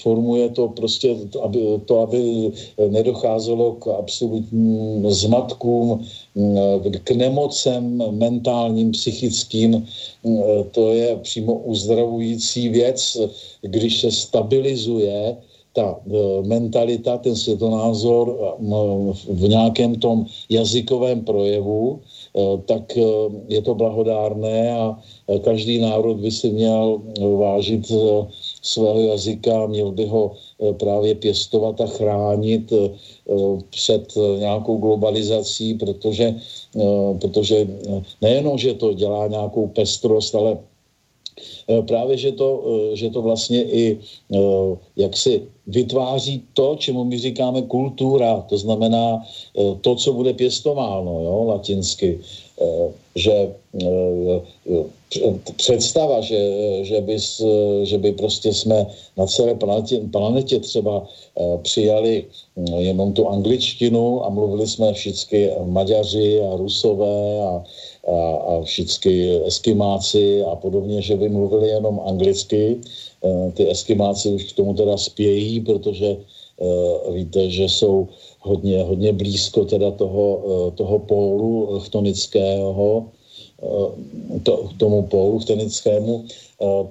formuje to prostě, aby, to, aby nedocházelo k absolutním zmatkům, k nemocem mentálním, psychickým. To je přímo uzdravující věc, když se stabilizuje ta e, mentalita, ten světonázor e, v nějakém tom jazykovém projevu, e, tak je to blahodárné a každý národ by si měl vážit svého jazyka, měl by ho právě pěstovat a chránit před nějakou globalizací, protože, protože nejenom, že to dělá nějakou pestrost, ale právě, že to, eh, že to vlastně i eh, jaksi vytváří to, čemu my říkáme kultura, to znamená to, co bude pěstováno, jo, latinsky. Že představa, že, že, by, že by prostě jsme na celé planetě, planetě třeba přijali jenom tu angličtinu a mluvili jsme všichni Maďaři a Rusové a, a, a všichni Eskimáci a podobně, že by mluvili jenom anglicky. E, ty Eskimáci už k tomu teda spějí, protože e, víte, že jsou hodně, hodně blízko teda toho, e, toho pólu chtonického, to, tomu pólu chtonickému,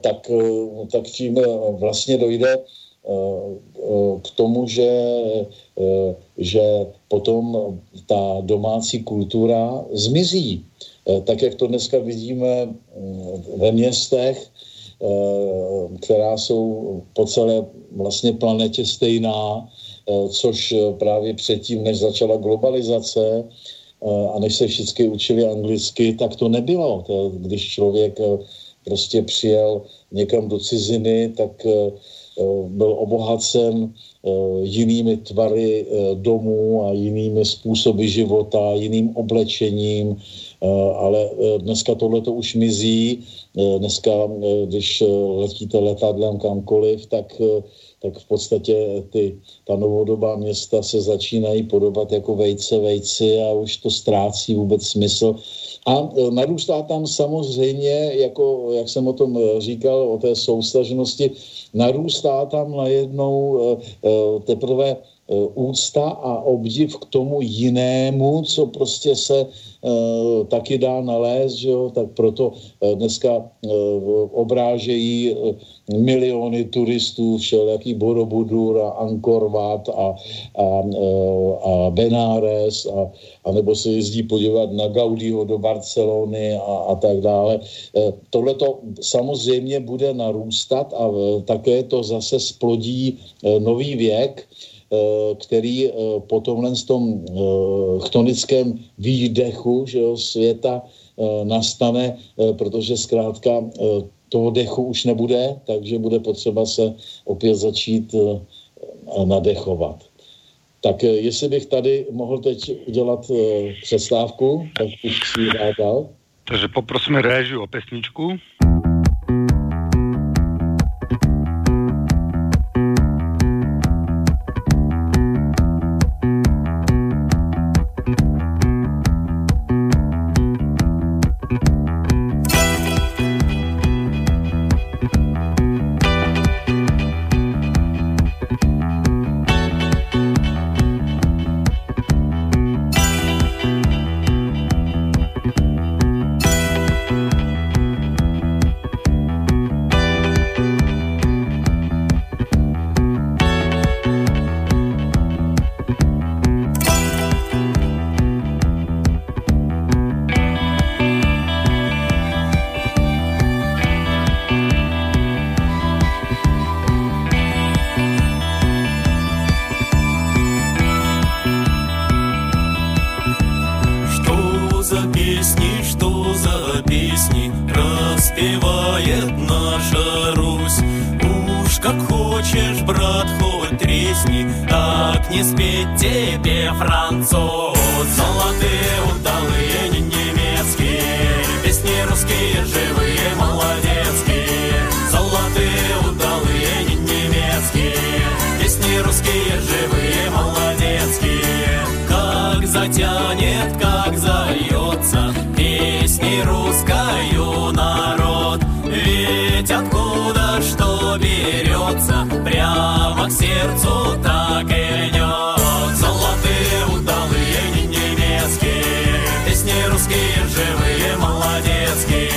tak, tak tím vlastně dojde k tomu, že, že potom ta domácí kultura zmizí. Eh, tak jak to dneska vidíme ve městech, eh, která jsou po celé vlastně planetě stejná, eh, což právě předtím, než začala globalizace a než se všichni učili anglicky, tak to nebylo. Když člověk prostě přijel někam do ciziny, tak byl obohacen jinými tvary domů a jinými způsoby života, jiným oblečením, Eh, ale eh, dneska tohle to už mizí. Eh, dneska, když letíte letadlem kamkoliv, tak, tak v podstatě ty, ta novodobá města se začínají podobat jako vejce vejci a už to ztrácí vůbec smysl. A narůstá tam samozřejmě, jako, jak jsem o tom říkal, o té soustažnosti, narůstá tam najednou teprve úcta a obdiv k tomu jinému, co prostě se Eh, taky dá nalézt, že jo? tak proto eh, dneska eh, obrážejí miliony turistů, všelijaký Borobudur a Angkor Wat a, a, a Benares a, a nebo se jezdí podívat na Gaudiho do Barcelony a, a tak dále. Tohle to samozřejmě bude narůstat a také to zase splodí nový věk, který eh, po tomhle tom eh, chtonickém výdechu že jo, světa nastane, protože zkrátka toho dechu už nebude, takže bude potřeba se opět začít nadechovat. Tak jestli bych tady mohl teď udělat přestávku, tak bych si ji dal. Takže poprosíme réžiu o pesničku. Не спит тебе француз. Золотые удалые не немецкие. Песни русские, живые, молодецкие. Золотые удалые не немецкие. Песни русские, живые, молодецкие. Как затянет, как зальется Песни русскую народ. Ведь откуда берется, прямо к сердцу так и идет. Золотые удалые немецкие, песни русские живые молодецкие.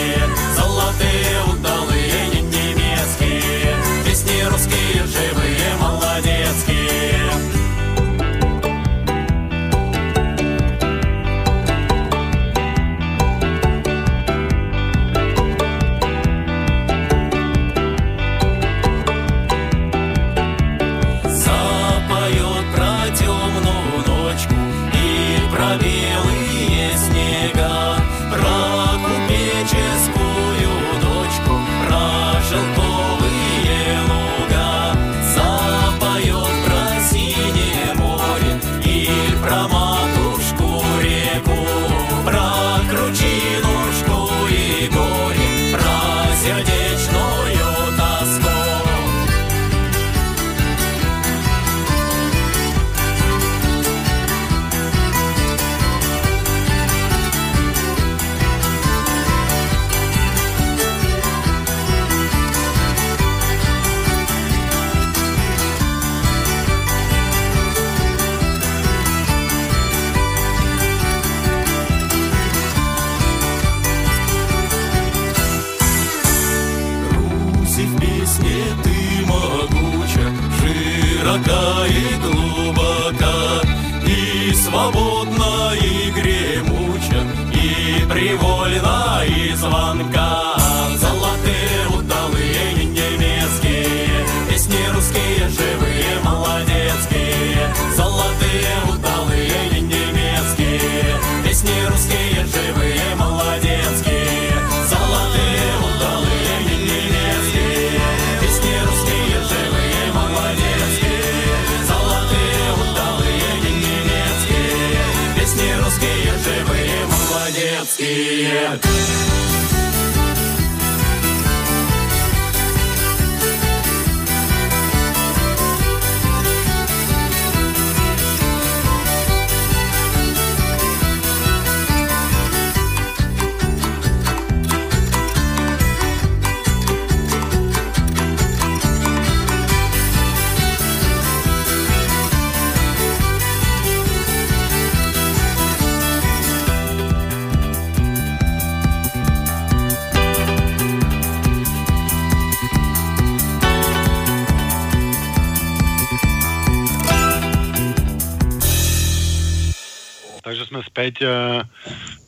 Золотые удалые немецкие, песни русские живые молодецкие. Yeah.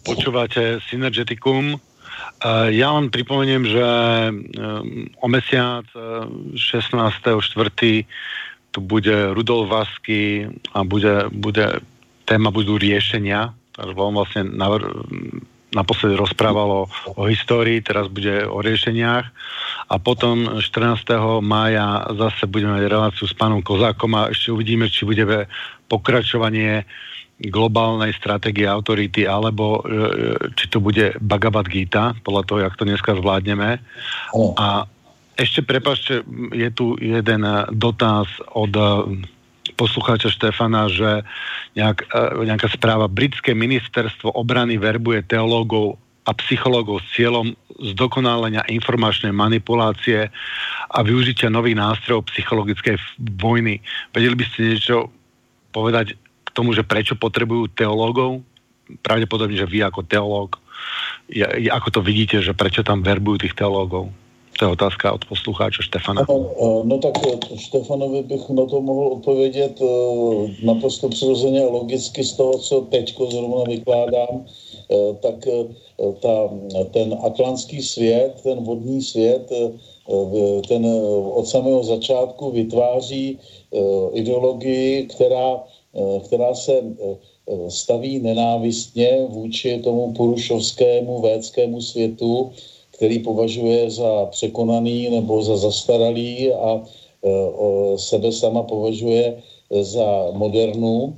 Počúvate Synergeticum. E, ja vám pripomeniem, že e, o mesiac 16.4. tu bude Rudolf Vasky a bude, bude, téma budú riešenia. Takže on vlastne navr- naposledy rozprávalo o histórii, teraz bude o riešeniach a potom 14. mája zase budeme mať reláciu s pánom Kozákom a ešte uvidíme, či bude pokračovanie globálnej stratégie autority, alebo e, e, či to bude Bhagavad Gita, podľa toho, jak to dneska zvládneme. Oh. A ešte prepašte, je tu jeden dotaz od e, poslucháča Štefana, že nejak, nejaká správa Britské ministerstvo obrany verbuje teológov a psychológov s cieľom zdokonálenia informačnej manipulácie a využitia nových nástrojov psychologickej vojny. Vedeli by ste niečo povedať tomu, že prečo potrebujú teológov, pravdepodobne, že vy ako teológ, je, ako to vidíte, že prečo tam verbujú tých teológov? To je otázka od poslucháča Štefana. No, no tak Štefanovi bych na to mohl odpovědět e, naprosto přirozeně logicky z toho, co teďko zrovna vykládám, e, tak e, ta, ten atlantský svět, ten vodní svět, ten od samého začátku vytváří ideologii, která která se eh, staví nenávistně vůči tomu porušovskému védskému světu, který považuje za překonaný nebo za zastaralý a eh, sebe sama považuje za modernu.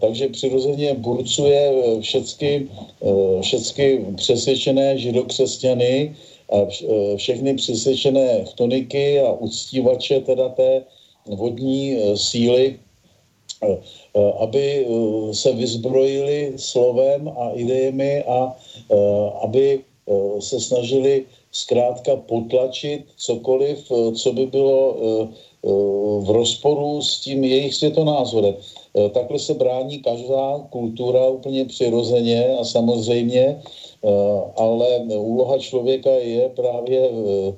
Takže přirozeně burcuje všechny, všechny přesvědčené židokřesťany a všechny přesvědčené chtoniky a uctívače teda té vodní síly, Eh, aby eh, se vyzbrojili slovem a idejemi a eh, aby se snažili zkrátka potlačit cokoliv, co by bylo v rozporu s tím jejich světonázorem. Takhle se brání každá kultura úplně přirozeně a samozřejmě, ale úloha člověka je právě Eh,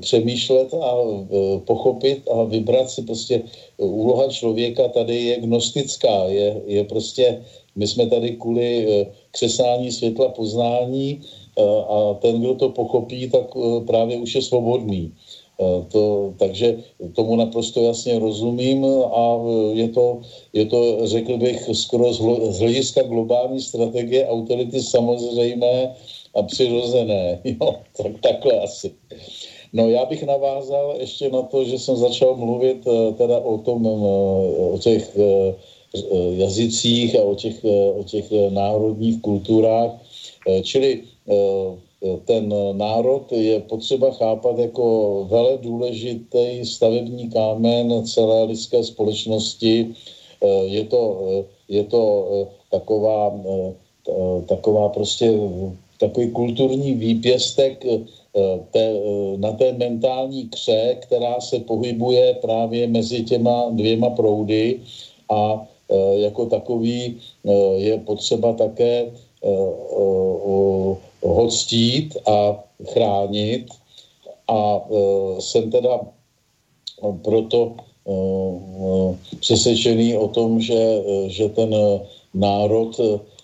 přemýšlet a eh, pochopit a vybrat si prostě eh, úloha člověka tady je gnostická, je, je prostě, my jsme tady kvůli křesání světla poznání a ten, kdo to pochopí, tak právě už je svobodný. To, takže tomu naprosto jasně rozumím a je to, je to, řekl bych, skoro z hlediska globální strategie autority samozřejmé a přirozené. Jo, tak takhle asi. No já bych navázal ještě na to, že jsem začal mluvit eh, teda o tom, eh, o těch eh, jazycích a o těch, o těch národních kulturách. Čili ten národ je potřeba chápat jako vele důležitý stavební kámen celé lidské společnosti. Je to, je to taková, taková prostě takový kulturní výpěstek té, eh, na té mentální kře, která se pohybuje právě mezi těma dvěma proudy a eh, jako takový je potřeba také hostít a chránit. A jsem teda proto přesvědčený o tom, že, že ten národ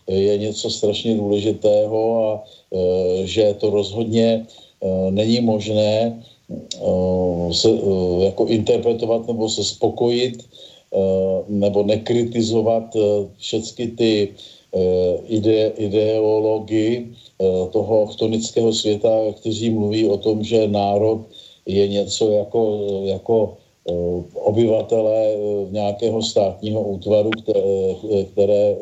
je něco strašně důležitého a že to rozhodně není možné se jako interpretovat nebo se spokojit nebo nekritizovat všechny ty ide, ideologii toho chtonického světa, kteří mluví o tom, že národ je něco jako, jako obyvatele nějakého státního útvaru, které, které,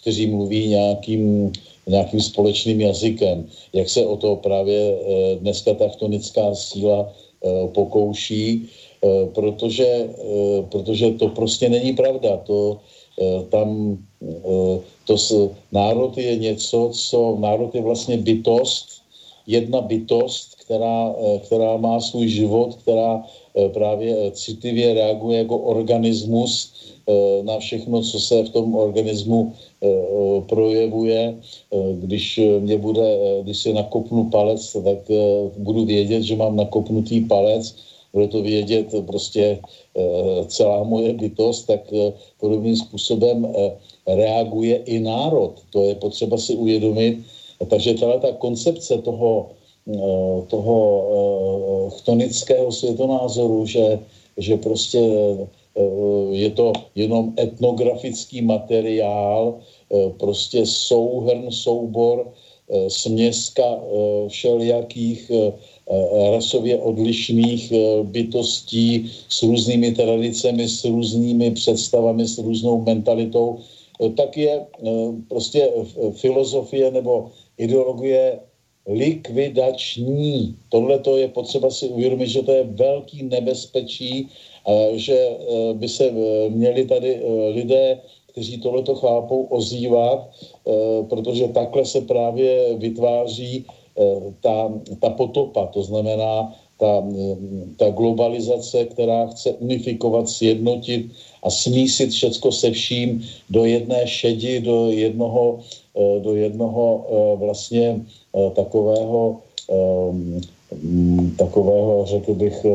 kteří mluví nějakým, nějakým společným jazykem. Jak se o to právě dneska ta chtonická síla pokouší, protože, protože to prostě není pravda. To, tam to národ je něco, co národ je vlastně bytost, jedna bytost, která, která má svůj život, která právě citlivě reaguje jako organismus na všechno, co se v tom organismu projevuje. Když mě bude, když si nakopnu palec, tak budu vědět, že mám nakopnutý palec, bude to vědět prostě celá moje bytost, tak podobným způsobem reaguje i národ. To je potřeba si uvědomit. Takže tahle ta koncepce toho, toho chtonického světonázoru, že, že prostě je to jenom etnografický materiál, prostě souhrn, soubor, směska všelijakých rasově odlišných bytostí s různými tradicemi, s různými představami, s různou mentalitou, tak je prostě filozofie nebo ideologie likvidační. Tohle to je potřeba si uvědomit, že to je velký nebezpečí, že by se měli tady lidé, kteří tohleto chápou, ozývat, protože takhle se právě vytváří ta, ta potopa, to znamená ta, ta globalizace, která chce unifikovat, sjednotit a smísit všecko se vším do jedné šedi, do jednoho, do jednoho vlastně takového, takového, řekl bych,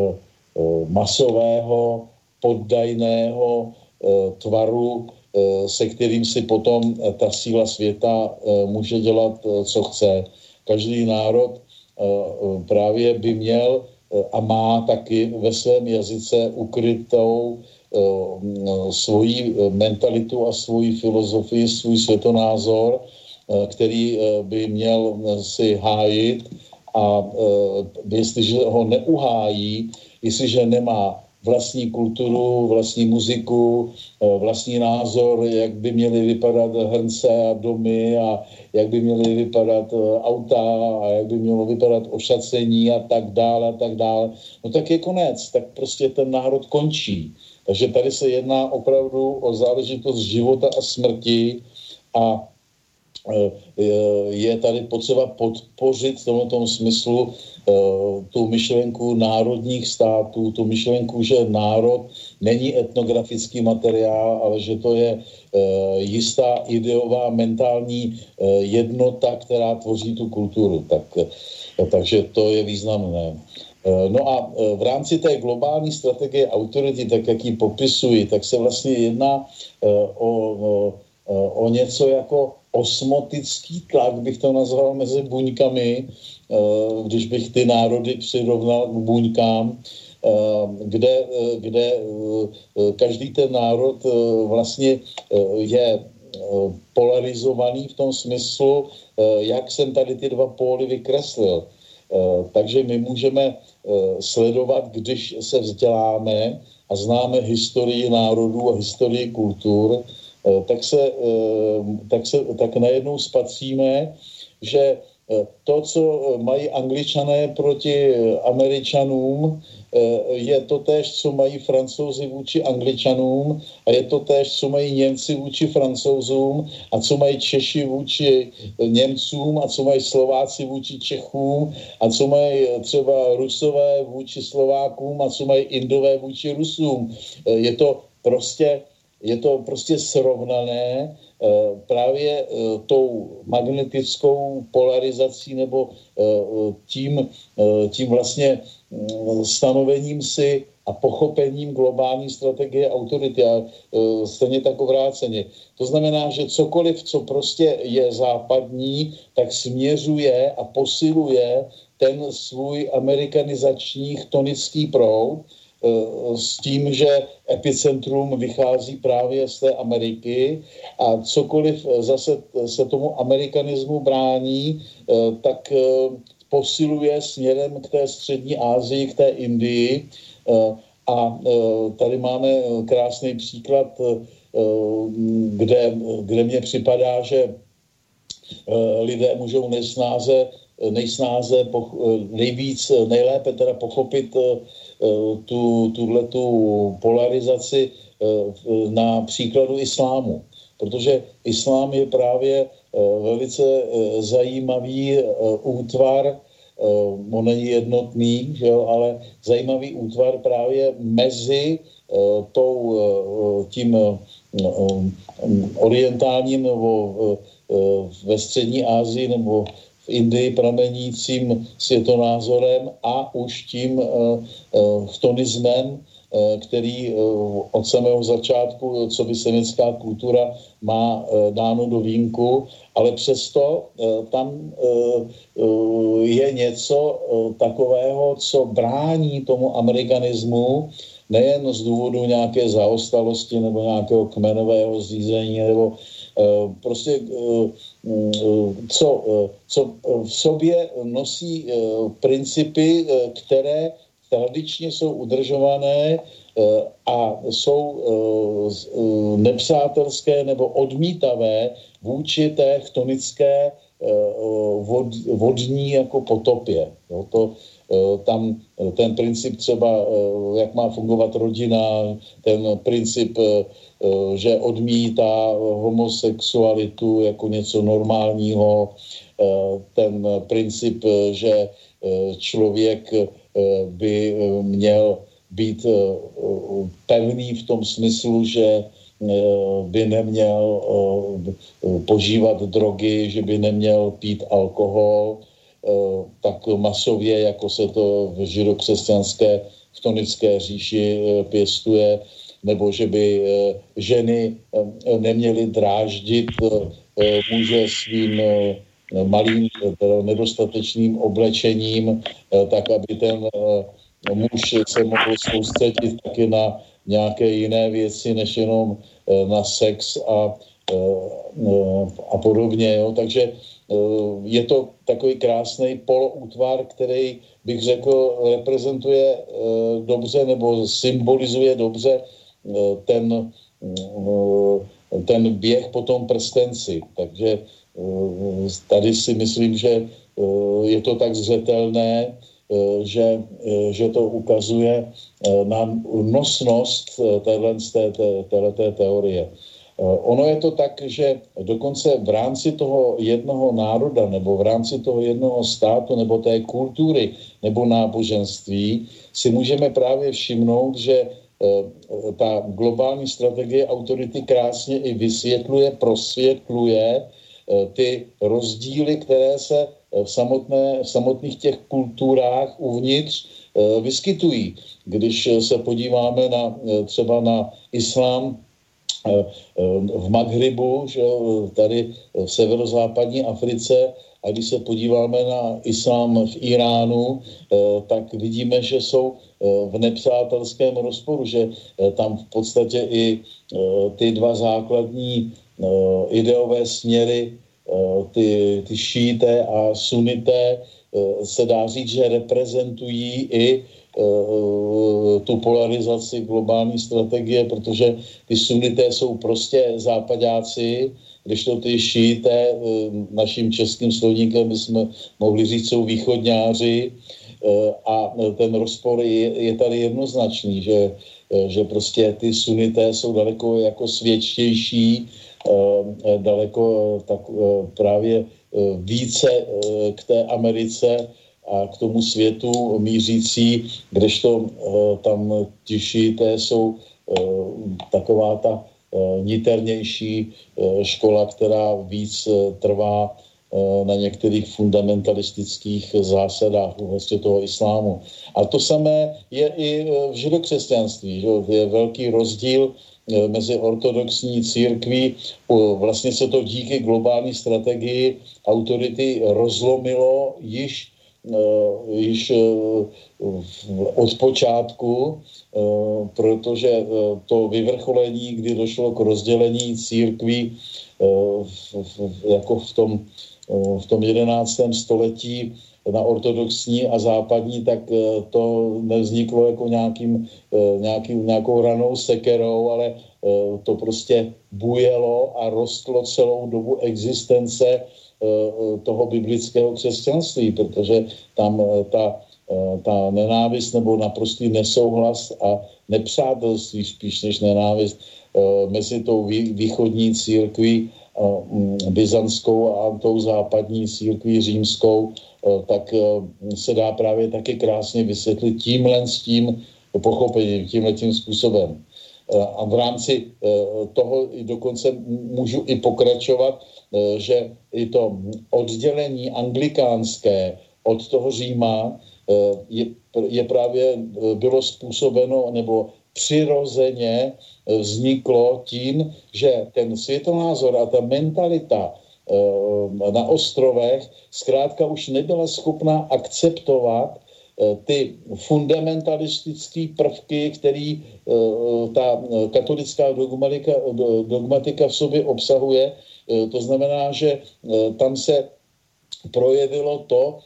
masového, poddajného tvaru, se kterým si potom ta síla světa může dělat, co chce. Každý národ právě by měl a má taky ve svém jazyce ukrytou svoji mentalitu a svoji filozofii, svůj světonázor, který by měl si hájit a jestliže ho neuhájí, jestliže nemá vlastní kulturu, vlastní muziku, vlastní názor, jak by měly vypadat hrnce a domy a jak by měly vypadat auta a jak by mělo vypadat ošacení a tak dále a tak dále. No tak je konec, tak prostě ten národ končí. Takže tady se jedná opravdu o záležitost života a smrti a je tady potřeba podpořit v tomto smyslu tu myšlenku národních států, tu myšlenku, že národ není etnografický materiál, ale že to je jistá ideová mentální jednota, která tvoří tu kulturu. Tak, takže to je významné. No a v rámci té globální strategie autority, tak jak ji popisuji, tak se vlastně jedná o, o, o něco jako osmotický tlak, bych to nazval, mezi buňkami, když bych ty národy přirovnal k buňkám, kde, kde každý ten národ vlastně je polarizovaný v tom smyslu, jak jsem tady ty dva póly vykreslil. Takže my můžeme sledovat, když se vzděláme a známe historii národů a historii kultur, tak, se, tak, se, tak najednou spatříme, že to, co mají angličané proti američanům, je to též, co mají francouzi vůči angličanům a je to též, co mají Němci vůči francouzům a co mají Češi vůči Němcům a co mají Slováci vůči Čechům a co mají třeba Rusové vůči Slovákům a co mají Indové vůči Rusům. Je to prostě, je to prostě srovnané právě tou magnetickou polarizací nebo tím, tím vlastně stanovením si a pochopením globální strategie autority a e, stejně tak obráceně. To znamená, že cokoliv, co prostě je západní, tak směřuje a posiluje ten svůj amerikanizační tonický proud, e, s tím, že epicentrum vychází právě z té Ameriky a cokoliv zase se tomu amerikanismu brání, tak posiluje směrem k té střední Asii, k té Indii. Eh, a eh, tady máme krásný příklad, eh, kde, kde mně připadá, že lidé můžou nejsnáze, nejsnáze nejvíc, nejlépe teda pochopit tu, tuhletu polarizaci na příkladu islámu. Protože islám je právě Eh, velice eh, zajímavý eh, útvar, on není jednotný, že jo, ale zajímavý útvar právě mezi tou, tím orientálním nebo ve střední Asii nebo v Indii pramenícím světonázorem a už tím chtonismem, Eh, který eh, od samého začátku, co by semická kultura má eh, dáno do výjimku, ale přesto tam je něco takového, co brání tomu amerikanismu, nejen z důvodu nějaké zaostalosti nebo nějakého kmenového zřízení, nebo prostě co, co v sobě nosí principy, které tradičně jsou udržované eh, a jsou eh, eh, nepřátelské nebo odmítavé vůči té chtonické vod, vodní jako potopě. Jo, to, tam ten princip třeba, jak má fungovat rodina, ten princip, že odmítá homosexualitu jako něco normálního, ten princip, že člověk by eh, měl být eh, pevný v tom smyslu, že by neměl požívat drogy, že by neměl pít alkohol, tak masově, jako se to v židokřesťanské v tonické říši pěstuje, nebo že by ženy neměly dráždit muže svým malým teda nedostatečným oblečením, eh, tak aby ten eh, muž se mohl soustředit taky na nějaké jiné věci, než jenom eh, na sex a, a podobně. Jo. Takže je to takový krásný poloútvar, který bych řekl reprezentuje dobře nebo symbolizuje dobře ten, ten běh po tom prstenci. Takže Eh, tady si myslím, že eh, je to tak zřetelné, eh, že, že to ukazuje na nosnost této teorie. Ono je to tak, že dokonce v rámci toho jednoho národa nebo v rámci toho jednoho státu nebo té kultury nebo náboženství si můžeme právě všimnout, že ta globální strategie autority krásně i vysvětluje, prosvětluje Eh, ty rozdíly, které se eh, v, samotné, v samotných těch kulturách uvnitř eh, vyskytují. Když se podíváme na, třeba na islám v Maghribu, že tady v severozápadní Africe, a když se podíváme na islám v Iránu, tak vidíme, že jsou v nepřátelském rozporu, že tam v podstatě i ty dva základní ideové směry, eh, ty, ty šíté a sunité, eh, se dá říct, že reprezentují i eh, tu polarizaci globální strategie, protože ty sunité jsou prostě západáci, když to ty šíté, naším českým slovníkem bychom mohli říct, jsou východňáři. A ten rozpor je, je tady jednoznačný, že, že prostě ty sunité jsou daleko jako svědčtější Eh, daleko tak eh, právě eh, více k té Americe a k tomu světu mířící, kdežto tam ti šíité jsou taková ta niternější škola, která víc trvá na některých fundamentalistických zásadách vlastně toho islámu. A to samé je i v židokřesťanství. Že? Je velký rozdíl mezi ortodoxní církví. Vlastně se to díky globální strategii autority rozlomilo již již od počátku, protože to vyvrcholení, kdy došlo k rozdělení církví jako v tom v tom 11. století na ortodoxní a západní, tak eh, to nevzniklo jako nějakým, eh, nějaký, nějakou ranou sekerou, ale eh, to prostě bujelo a rostlo celou dobu existence toho biblického křesťanství, protože tam ta, ta nenávist nebo naprostý nesouhlas a nepřátelství spíš než nenávist mezi tou východní církví byzantskou a tou západní církví římskou, tak se dá právě taky krásně vysvětlit tímhle s tím pochopením, tímhle tím způsobem. A v rámci toho dokonce můžu i pokračovat, že i to oddělení anglikánské od toho Říma je, je právě bylo způsobeno nebo přirozeně vzniklo tím, že ten světonázor a ta mentalita eh, na ostrovech zkrátka už nebyla schopná akceptovat eh, ty fundamentalistické prvky, které eh, ta katolická dogmatika, dogmatika v sobě obsahuje. To znamená, že tam se projevilo to,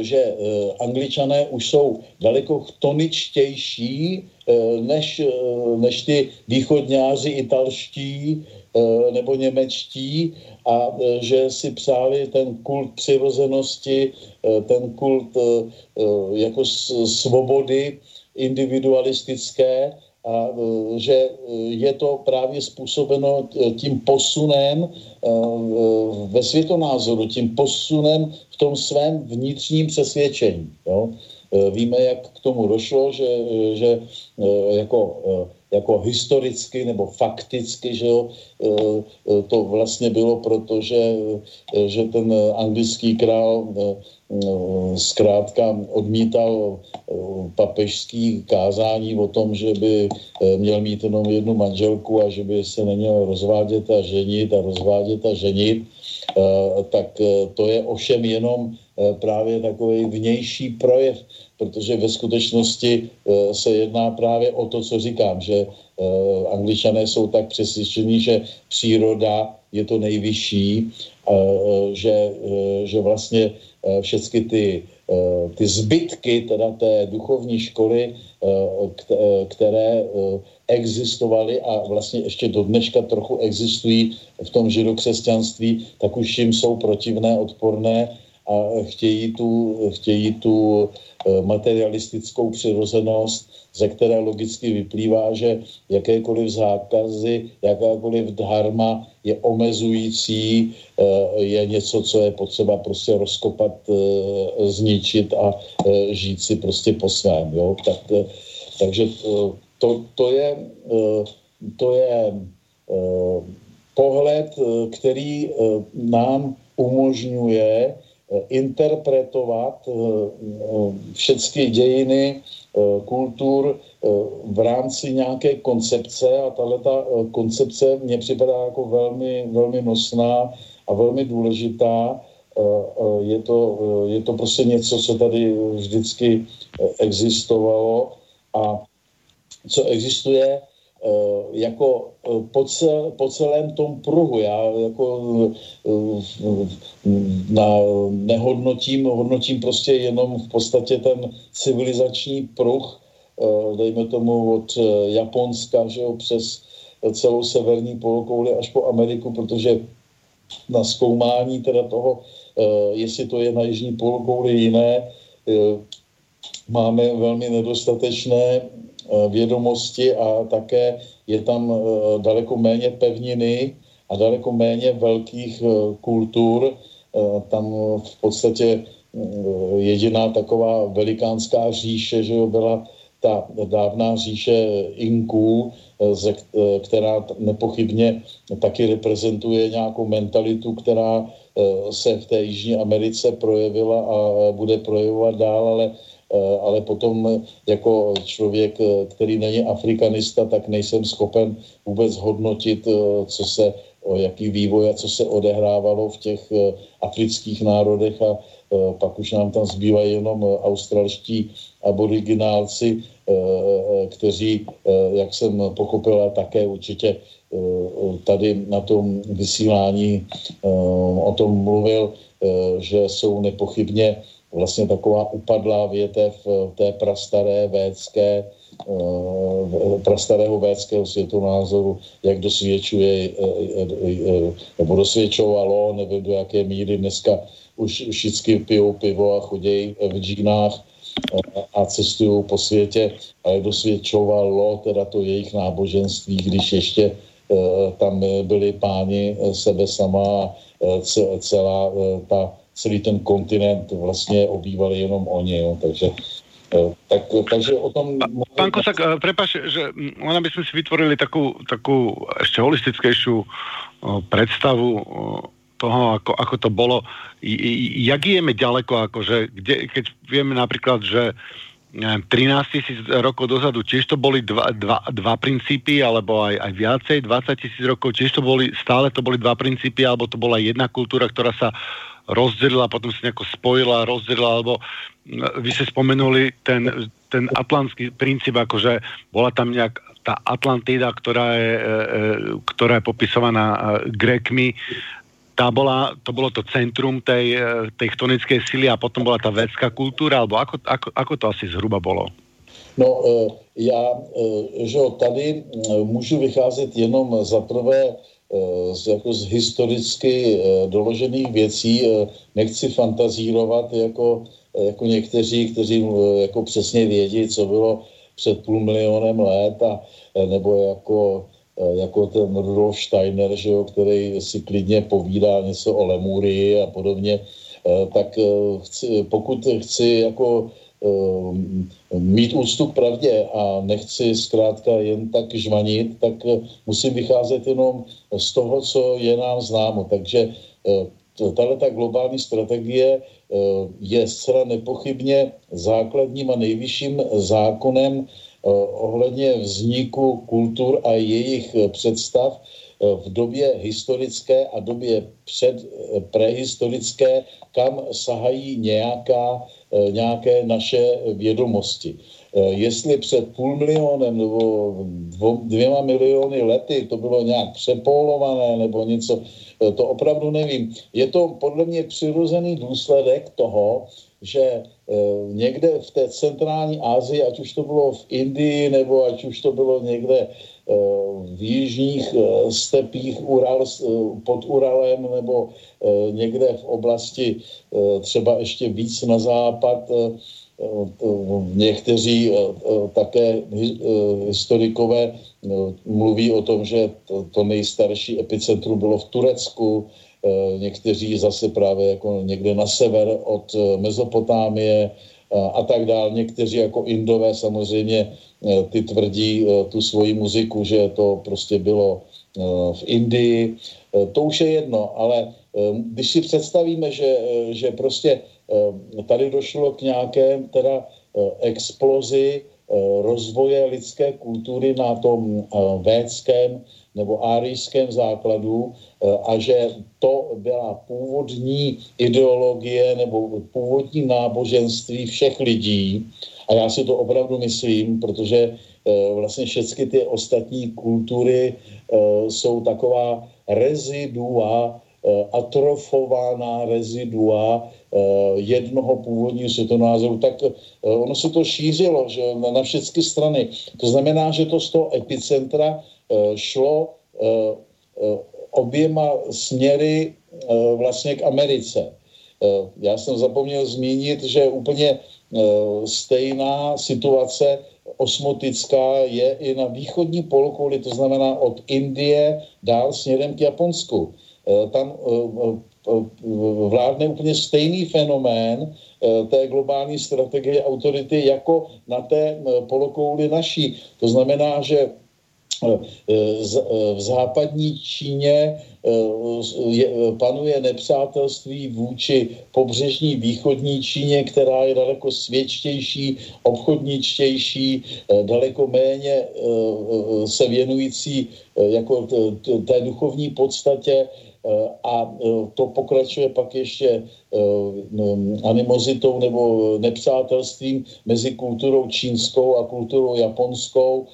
že angličané už jsou daleko toničtější Eh, než, eh, než ty východňáři italští eh, nebo němečtí a že si přáli ten kult přirozenosti, ten kult jako svobody individualistické a že je to právě způsobeno tím posunem ve světonázoru, tím posunem v tom svém vnitřním přesvědčení. Jo? Víme, jak k tomu došlo, že, že jako, jako historicky nebo fakticky, že jo, to vlastně bylo proto, že, že ten anglický král zkrátka odmítal papežský kázání o tom, že by měl mít jenom jednu manželku a že by se neměl rozvádět a ženit a rozvádět a ženit, tak to je ovšem jenom právě takový vnější projev protože ve skutečnosti eh, se jedná právě o to, co říkám, že eh, angličané jsou tak přesvědčení, že příroda je to nejvyšší, eh, že, že vlastně všechny ty, ty zbytky teda té duchovní školy, které existovaly a vlastně ještě do dneška trochu existují v tom židokřesťanství, tak už jim jsou protivné, odporné a chtějí tu, chtějí tu Eh, materialistickou přirozenost, ze které logicky vyplývá, že jakékoliv zákazy, jakákoliv dharma je omezující, eh, je něco, co je potřeba prostě rozkopat, eh, zničit a žít si prostě po svém. Jo? Tak, takže to, to je, to je pohled, který nám umožňuje Eh, interpretovat eh, eh, všechny dějiny kultur v rámci nějaké koncepce a tahle ta koncepce mně připadá jako velmi, velmi nosná a velmi důležitá. Je to, je to prostě něco, co tady vždycky existovalo a co existuje Eh, jako eh, po, cel, po celém tom pruhu. Já jako eh, na, nehodnotím, hodnotím prostě jenom v podstatě ten civilizační pruh, dejme tomu od Japonska, že jo, přes celou severní polokouli až po Ameriku, protože na zkoumání teda toho, jestli to je na jižní polokouli jiné, máme velmi nedostatečné Eh, vědomosti a také je tam eh, daleko méně pevniny a daleko méně velkých eh, kultur. Tam v podstatě jediná taková velikánská říše, že byla ta dávná říše Inků, která nepochybně taky reprezentuje nějakou mentalitu, která se v té Jižní Americe projevila a bude projevovat dál, ale ale potom jako člověk, který není afrikanista, tak nejsem schopen vůbec hodnotit, co se, jaký vývoj a co se odehrávalo v těch afrických národech a pak už nám tam zbývají jenom australští aboriginálci, kteří, jak jsem pochopila, také určitě tady na tom vysílání o tom mluvil, že jsou nepochybně vlastně taková upadlá větev té prastaré védské, prastarého védského světonázoru, jak dosvědčuje, nebo dosvědčovalo, nevím do jaké míry dneska už všichni pijou pivo a chodí v džínách a cestují po světě, ale dosvědčovalo teda to jejich náboženství, když ještě Eh, tam byli páni eh, sebe sama a eh, celá ta, celý ten kontinent vlastně obývali jenom oni, jo, takže tak, takže o tom... Pán Kosak, prepaš, že ona by sme si vytvorili takú, takú ešte holistickejšiu predstavu toho, ako, ako to bolo. Jak ideme ďaleko, akože, kde, keď vieme napríklad, že 13 tisíc rokov dozadu, tiež to boli dva, dva, dva princípy, alebo aj, aj viacej, 20 tisíc rokov, tiež to boli, stále to boli dva princípy, alebo to bola jedna kultúra, ktorá sa rozdelila, potom sa nejako spojila, rozdelila, alebo vy ste spomenuli ten, ten atlantský princíp, akože bola tam nejak tá Atlantida, ktorá je, e, e, ktorá je popisovaná e, Grekmi, tá bola, to bolo to centrum tej eh, tektonickej sily a potom bola tá vedská kultúra, alebo ako, ako, ako to asi zhruba bolo? No, já, že tady můžu vycházet jenom za prvé z, jako z historicky doložených věcí. Nechci fantazírovat jako, jako někteří, kteří jako přesně vědí, co bylo před půl milionem let a nebo jako Eh, jako ten Rudolf Steiner, že jo, který si klidně povídá něco o Lemurii a podobně, eh, tak eh, chci, pokud chci jako mít úctu k pravdě a nechci zkrátka jen tak žvanit, tak musím vycházet jenom z toho, co je nám známo. Takže tahle ta globální strategie je zcela nepochybně základním a nejvyšším zákonem Eh, ohledně vzniku kultur a jejich eh, představ eh, v době historické a době před prehistorické, kam sahají nějaká, nějaké naše vědomosti. Jestli před půl milionem nebo dvěma miliony lety to bylo nějak přepolované nebo něco, to opravdu nevím. Je to podle mě přirozený důsledek toho, že někde v té centrální Asii, ať už to bylo v Indii, nebo ať už to bylo někde v jižních e, stepích Ural, e, pod Uralem, nebo někde v oblasti třeba ještě víc na západ, Někteří také historikové mluví o tom, že to, nejstarší epicentrum bylo v Turecku, Eh, někteří zase právě jako někde na sever od eh, Mezopotámie eh, a tak dál. Někteří jako Indové samozřejmě ty tvrdí tu svoji muziku, že to prostě bylo v Indii. To už je jedno, ale když si představíme, že, že prostě tady došlo k nějaké teda explozi rozvoje lidské kultury na tom védském nebo árijském základu eh, a že to byla původní ideologie nebo původní náboženství všech lidí. A já si to opravdu myslím, protože eh, vlastně všechny ty ostatní kultury eh, jsou taková rezidua, atrofovaná rezidua jednoho původního světonázoru, tak ono se to šířilo že na všechny strany. To znamená, že to z toho epicentra Eh, šlo eh, eh, oběma směry vlastně k Americe. Já jsem zapomněl zmínit, že úplně stejná situace osmotická je i na východní polokouli, to znamená od Indie dál směrem k Japonsku. Tam vládne úplně stejný fenomén té globální strategie autority jako na té polokouli naší. To znamená, že v západní Číně je, panuje nepřátelství vůči pobřežní východní Číně, která je daleko svědčtější, obchodničtější, daleko méně se věnující jako té duchovní podstatě a to pokračuje pak ještě animozitou nebo nepřátelstvím mezi kulturou čínskou a kulturou japonskou,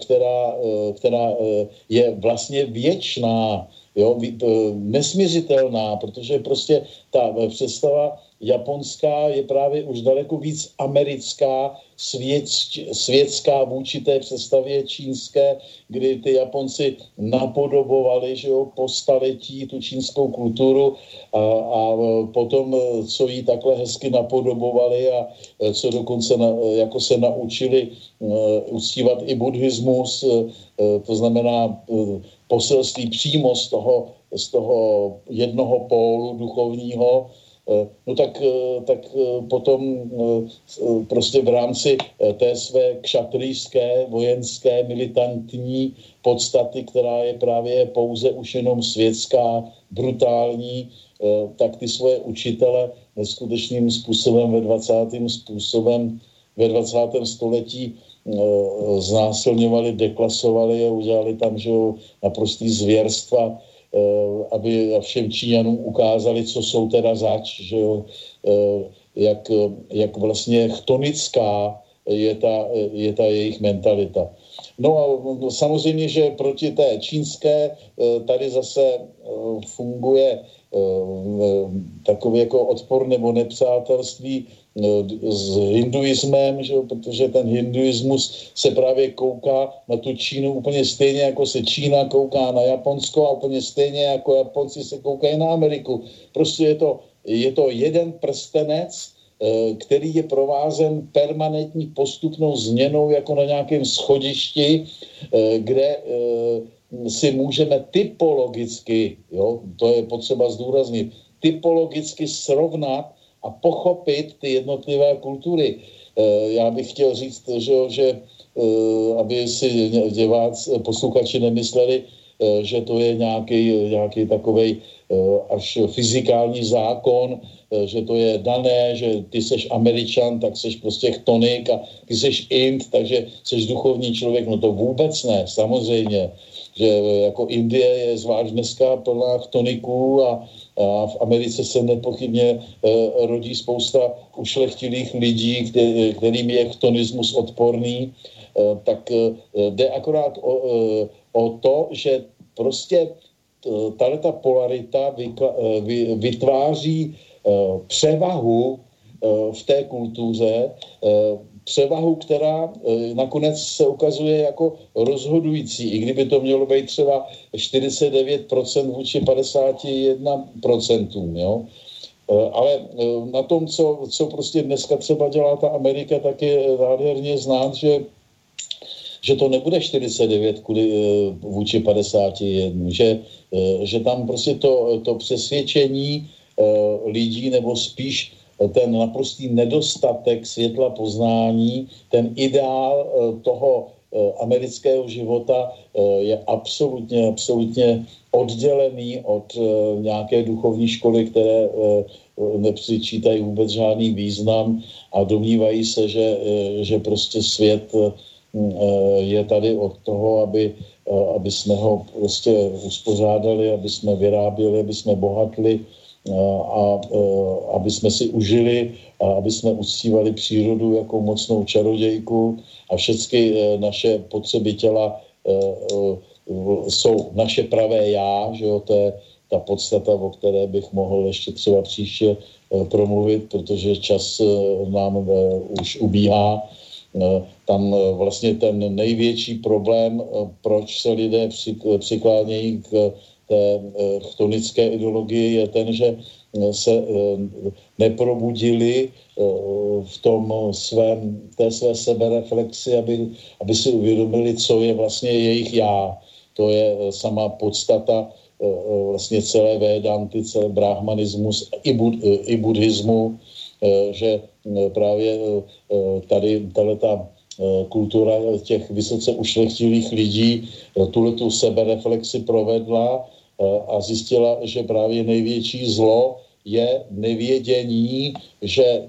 která, která je vlastně věčná jo, nesměřitelná, protože prostě ta představa japonská je právě už daleko víc americká, svět, světská vůči té představě čínské, kdy ty Japonci napodobovali že jo, po staletí tu čínskou kulturu a, a potom, co jí takhle hezky napodobovali a co dokonce na, jako se naučili uh, uctívat i buddhismus, uh, to znamená uh, poselství přímo z toho, z toho jednoho pólu duchovního, Eh, no tak, eh, tak eh, potom prostě v rámci té své kšatrijské, vojenské, militantní podstaty, která je právě pouze už jenom světská, brutální, tak ty svoje učitele neskutečným způsobem ve 20. způsobem ve 20. století znásilňovali, deklasovali a udělali tam že naprostý zvěrstva, Eh, aby všem Číňanům ukázali, co jsou teda zač, že jo, eh, jak, jak vlastně chtonická je ta, je ta jejich mentalita. No a samozřejmě, že proti té čínské eh, tady zase funguje takový jako odpor nebo nepřátelství s hinduismem, že, protože ten hinduismus se právě kouká na tu Čínu úplně stejně, jako se Čína kouká na Japonsko a úplně stejně, jako Japonci se koukají na Ameriku. Prostě je to, je to jeden prstenec, eh, který je provázen permanentní postupnou změnou jako na nějakém schodišti, eh, kde eh, si můžeme typologicky, jo, to je potřeba zdůraznit, typologicky srovnat a pochopit ty jednotlivé kultury. Eh, já bych chtěl říct, že, že eh, aby si diváci, posluchači nemysleli, eh, že to je nějaký, nějaký takovej až fyzikální zákon, že to je dané, že ty seš američan, tak seš prostě chtonik a ty seš int, takže seš duchovní člověk. No to vůbec ne, samozřejmě. Že jako Indie je zvlášť dneska plná chtoniků a, a v Americe se nepochybně e, rodí spousta ušlechtilých lidí, který, kterým je chtonismus odporný, e, tak e, jde akorát o, o to, že prostě tahle ta polarita vytváří převahu v té kultuře, převahu, která e, nakonec se ukazuje jako rozhodující, i kdyby to mělo být třeba 49% vůči 51%, jo. E, ale e, na tom, co, co prostě dneska třeba dělá ta Amerika, tak je nádherně znát, že že to nebude 49 kvůli, vůči 51, že, že tam prostě to, to přesvědčení lidí, nebo spíš ten naprostý nedostatek světla poznání, ten ideál eh, toho eh, amerického života eh, je absolutně, absolutně oddělený od nějaké duchovní školy, které nepřičítají vůbec žádný význam a domnívají se, že, že prostě svět je tady od toho, aby, aby jsme ho prostě uspořádali, aby jsme vyráběli, aby jsme bohatli, a aby jsme si užili a aby jsme uctívali přírodu jako mocnou čarodějku a všechny e, naše potřeby těla e, e, jsou naše pravé já, že jo, to je ta podstata, o které bych mohl ještě třeba příště promluvit, protože čas nám už ubíhá. Tam vlastně ten největší problém, proč se lidé přiklánějí k té eh, chtonické ideologie je ten, že eh, se eh, neprobudili v tom svém, té své sebereflexi, aby, aby si uvědomili, co je vlastně jejich já. To je sama podstata vlastně celé Védanty, celé brahmanismus i, bud, i buddhismu, že právě tady ta kultura těch vysoce ušlechtilých lidí tuhle tu sebereflexi provedla a zjistila, že právě největší zlo je nevědění, že,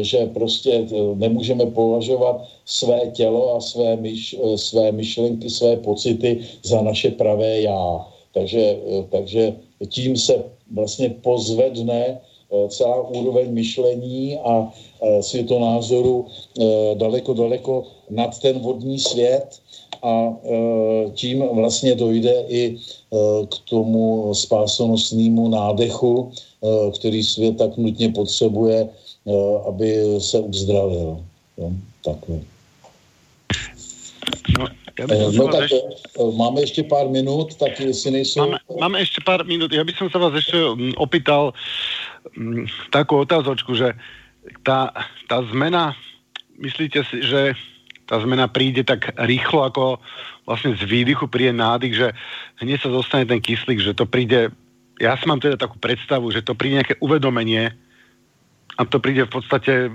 že prostě nemůžeme považovat své tělo a své, myš, své myšlenky, své pocity za naše pravé já. Takže, takže tím se vlastně pozvedne Eh, celá úroveň myšlení a eh, světonázoru eh, daleko, daleko nad ten vodní svět a tím vlastně dojde i k tomu spásonosnému nádechu, který svět tak nutně potřebuje, aby se uzdravil. Jo, takhle. No, no tak ešte... máme ešte pár minút, tak si nejsou... Máme, máme ešte pár minút. Ja by som sa vás ešte mm, opýtal, Mm, takú otázočku, že tá, tá zmena, myslíte si, že tá zmena príde tak rýchlo, ako vlastne z výdychu príde nádych, že hneď sa dostane ten kyslík, že to príde, ja si mám teda takú predstavu, že to príde nejaké uvedomenie a to príde v podstate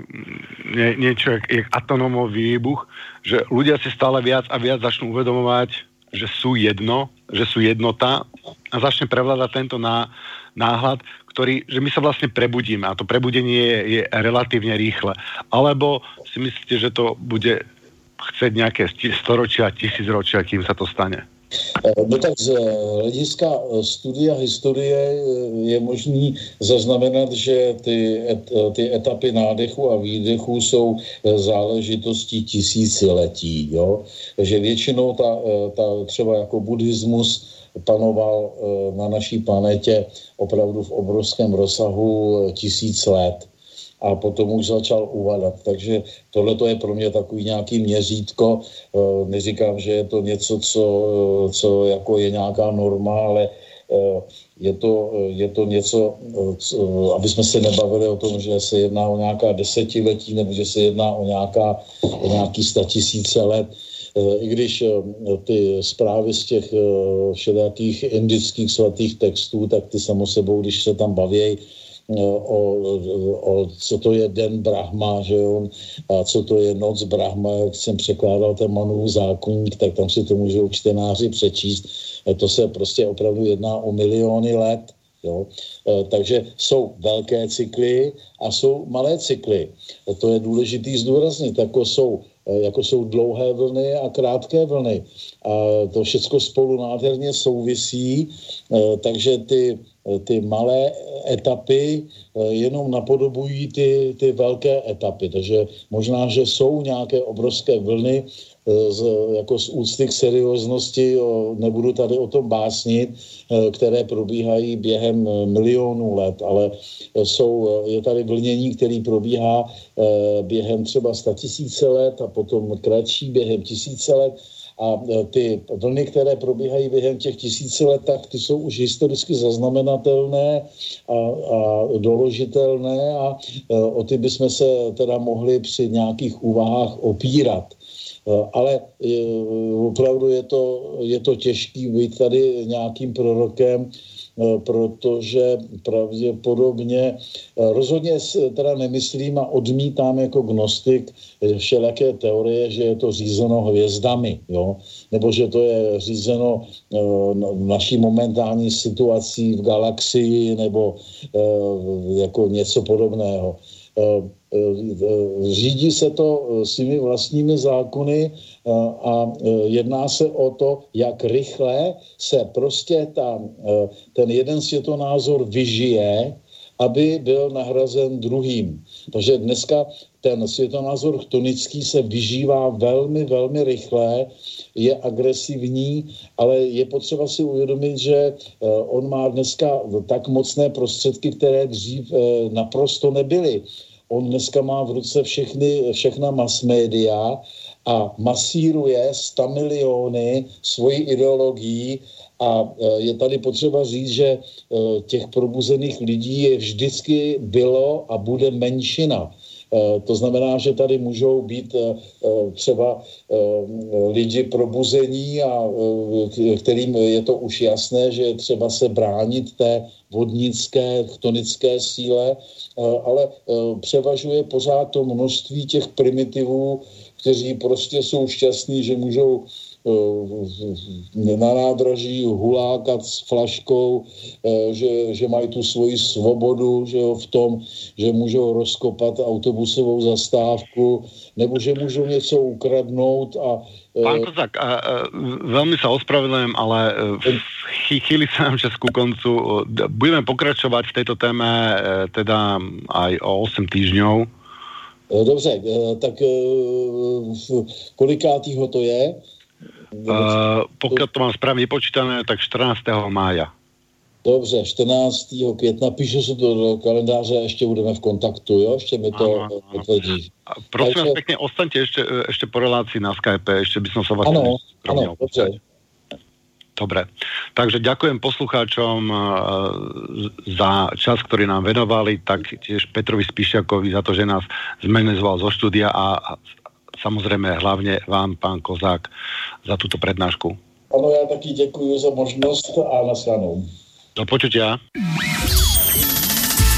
nie, niečo jak, jak atomový výbuch, že ľudia si stále viac a viac začnú uvedomovať, že sú jedno, že sú jednota a začne prevládať tento ná, náhľad, ktorý, že my sa vlastne prebudíme a to prebudenie je, je relatívne rýchle. Alebo si myslíte, že to bude chceť nejaké storočia, tisícročia, kým sa to stane? No tak z hlediska studia historie je možný zaznamenat, že ty, et, ty etapy nádechu a výdechu jsou záležitostí tisíciletí. Jo? Že většinou ta, ta třeba jako buddhismus panoval eh, na naší planetě opravdu v obrovském rozsahu eh, tisíc let a potom už začal uvadat. Takže tohle je pro mě takový nějaký měřítko. Eh, neříkám, že je to něco, co, co jako je nějaká norma, ale je to, je to něco, co, aby jsme se nebavili o tom, že se jedná o nějaká desetiletí nebo že se jedná o, nějaká, o nějaký statisíce let. Eh, i když eh, ty zprávy z těch eh, všelijakých indických svatých textů, tak ty samo sebou, když se tam baví o, o co to je den Brahma, že jo, a co to je noc Brahma, jak jsem překládal ten Manův zákonník, tak tam si to můžou čtenáři přečíst. To se prostě opravdu jedná o miliony let. Jo? Takže jsou velké cykly a jsou malé cykly. To je důležitý zdůraznit, jako jsou Eh, jako jsou dlouhé vlny a krátké vlny. A to všechno spolu nádherně souvisí, eh, takže ty, eh, ty malé etapy jenom napodobují ty, ty velké etapy. Takže možná, že jsou nějaké obrovské vlny, z, jako z úcty k serióznosti, nebudu tady o tom básnit, které probíhají během milionů let, ale jsou, je tady vlnění, který probíhá během třeba tisíce let a potom kratší během tisíce let a ty vlny, které probíhají během těch tisíci let, tak ty jsou už historicky zaznamenatelné a, a doložitelné a o ty bychom se teda mohli při nějakých úvahách opírat. Eh, ale opravdu je to, je to těžký být tady nějakým prorokem, protože pravděpodobně, rozhodně teda nemyslím a odmítám jako gnostik všelijaké teorie, že je to řízeno hvězdami, jo? nebo že to je řízeno naší momentální situací v galaxii, nebo jako něco podobného. Eh, řídí se to eh, svými vlastními zákony eh, a jedná se o to, jak rychle se prostě ta, ten jeden světonázor vyžije, aby byl nahrazen druhým. Takže dneska ten světonázor chtonický se vyžívá velmi, velmi rychle, je agresivní, ale je potřeba si uvědomit, že on má dneska tak mocné prostředky, které dřív naprosto nebyly. On dneska má v ruce všechny, všechna mass média a masíruje 100 miliony svojí ideologií a e, je tady potřeba říct, že těch probuzených lidí je vždycky bylo a bude menšina. To znamená, že tady můžou být třeba lidi probuzení a kterým je to už jasné, že je třeba se bránit té vodnické, chtonické síle, ale převažuje pořád to množství těch primitivů, kteří prostě jsou šťastní, že můžou Eh, na nádraží hulákat s flaškou, eh, že, že mají tu svoji svobodu že jo, v tom, že můžou rozkopat autobusovou zastávku, nebo že můžou něco ukradnout a eh, Pán Kozak, a, a, veľmi sa ospravedlňujem, ale chy, chýli sa nám čas ku koncu. Budeme pokračovať v tejto téme teda aj o 8 týždňov. Dobře, tak kolikátýho to je? Uh, pokud to mám správně vypočítané, tak 14. mája. Dobře, 14. května, píšu se to do kalendáře, ještě budeme v kontaktu, jo? Ještě mi to potvrdí. Prosím Takže... vás pěkně, ostaňte ještě, ještě po relaci na Skype, ještě by som sa vás Ano, ano, dobře. Dobre, takže ďakujem poslucháčom za čas, ktorý nám venovali, tak tiež Petrovi Spíšiakovi za to, že nás zmenezval zo štúdia a samozrejme hlavne vám, pán Kozák, za túto prednášku. Ano, já taky děkuji za možnost a nasledanou. Do počutia.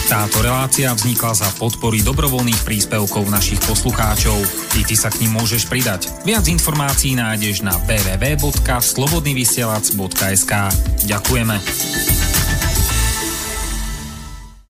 Táto relácia vznikla za podpory dobrovoľných príspevkov našich poslucháčov. I ty sa k ním môžeš pridať. Viac informácií nájdeš na www.slobodnyvysielac.sk Ďakujeme.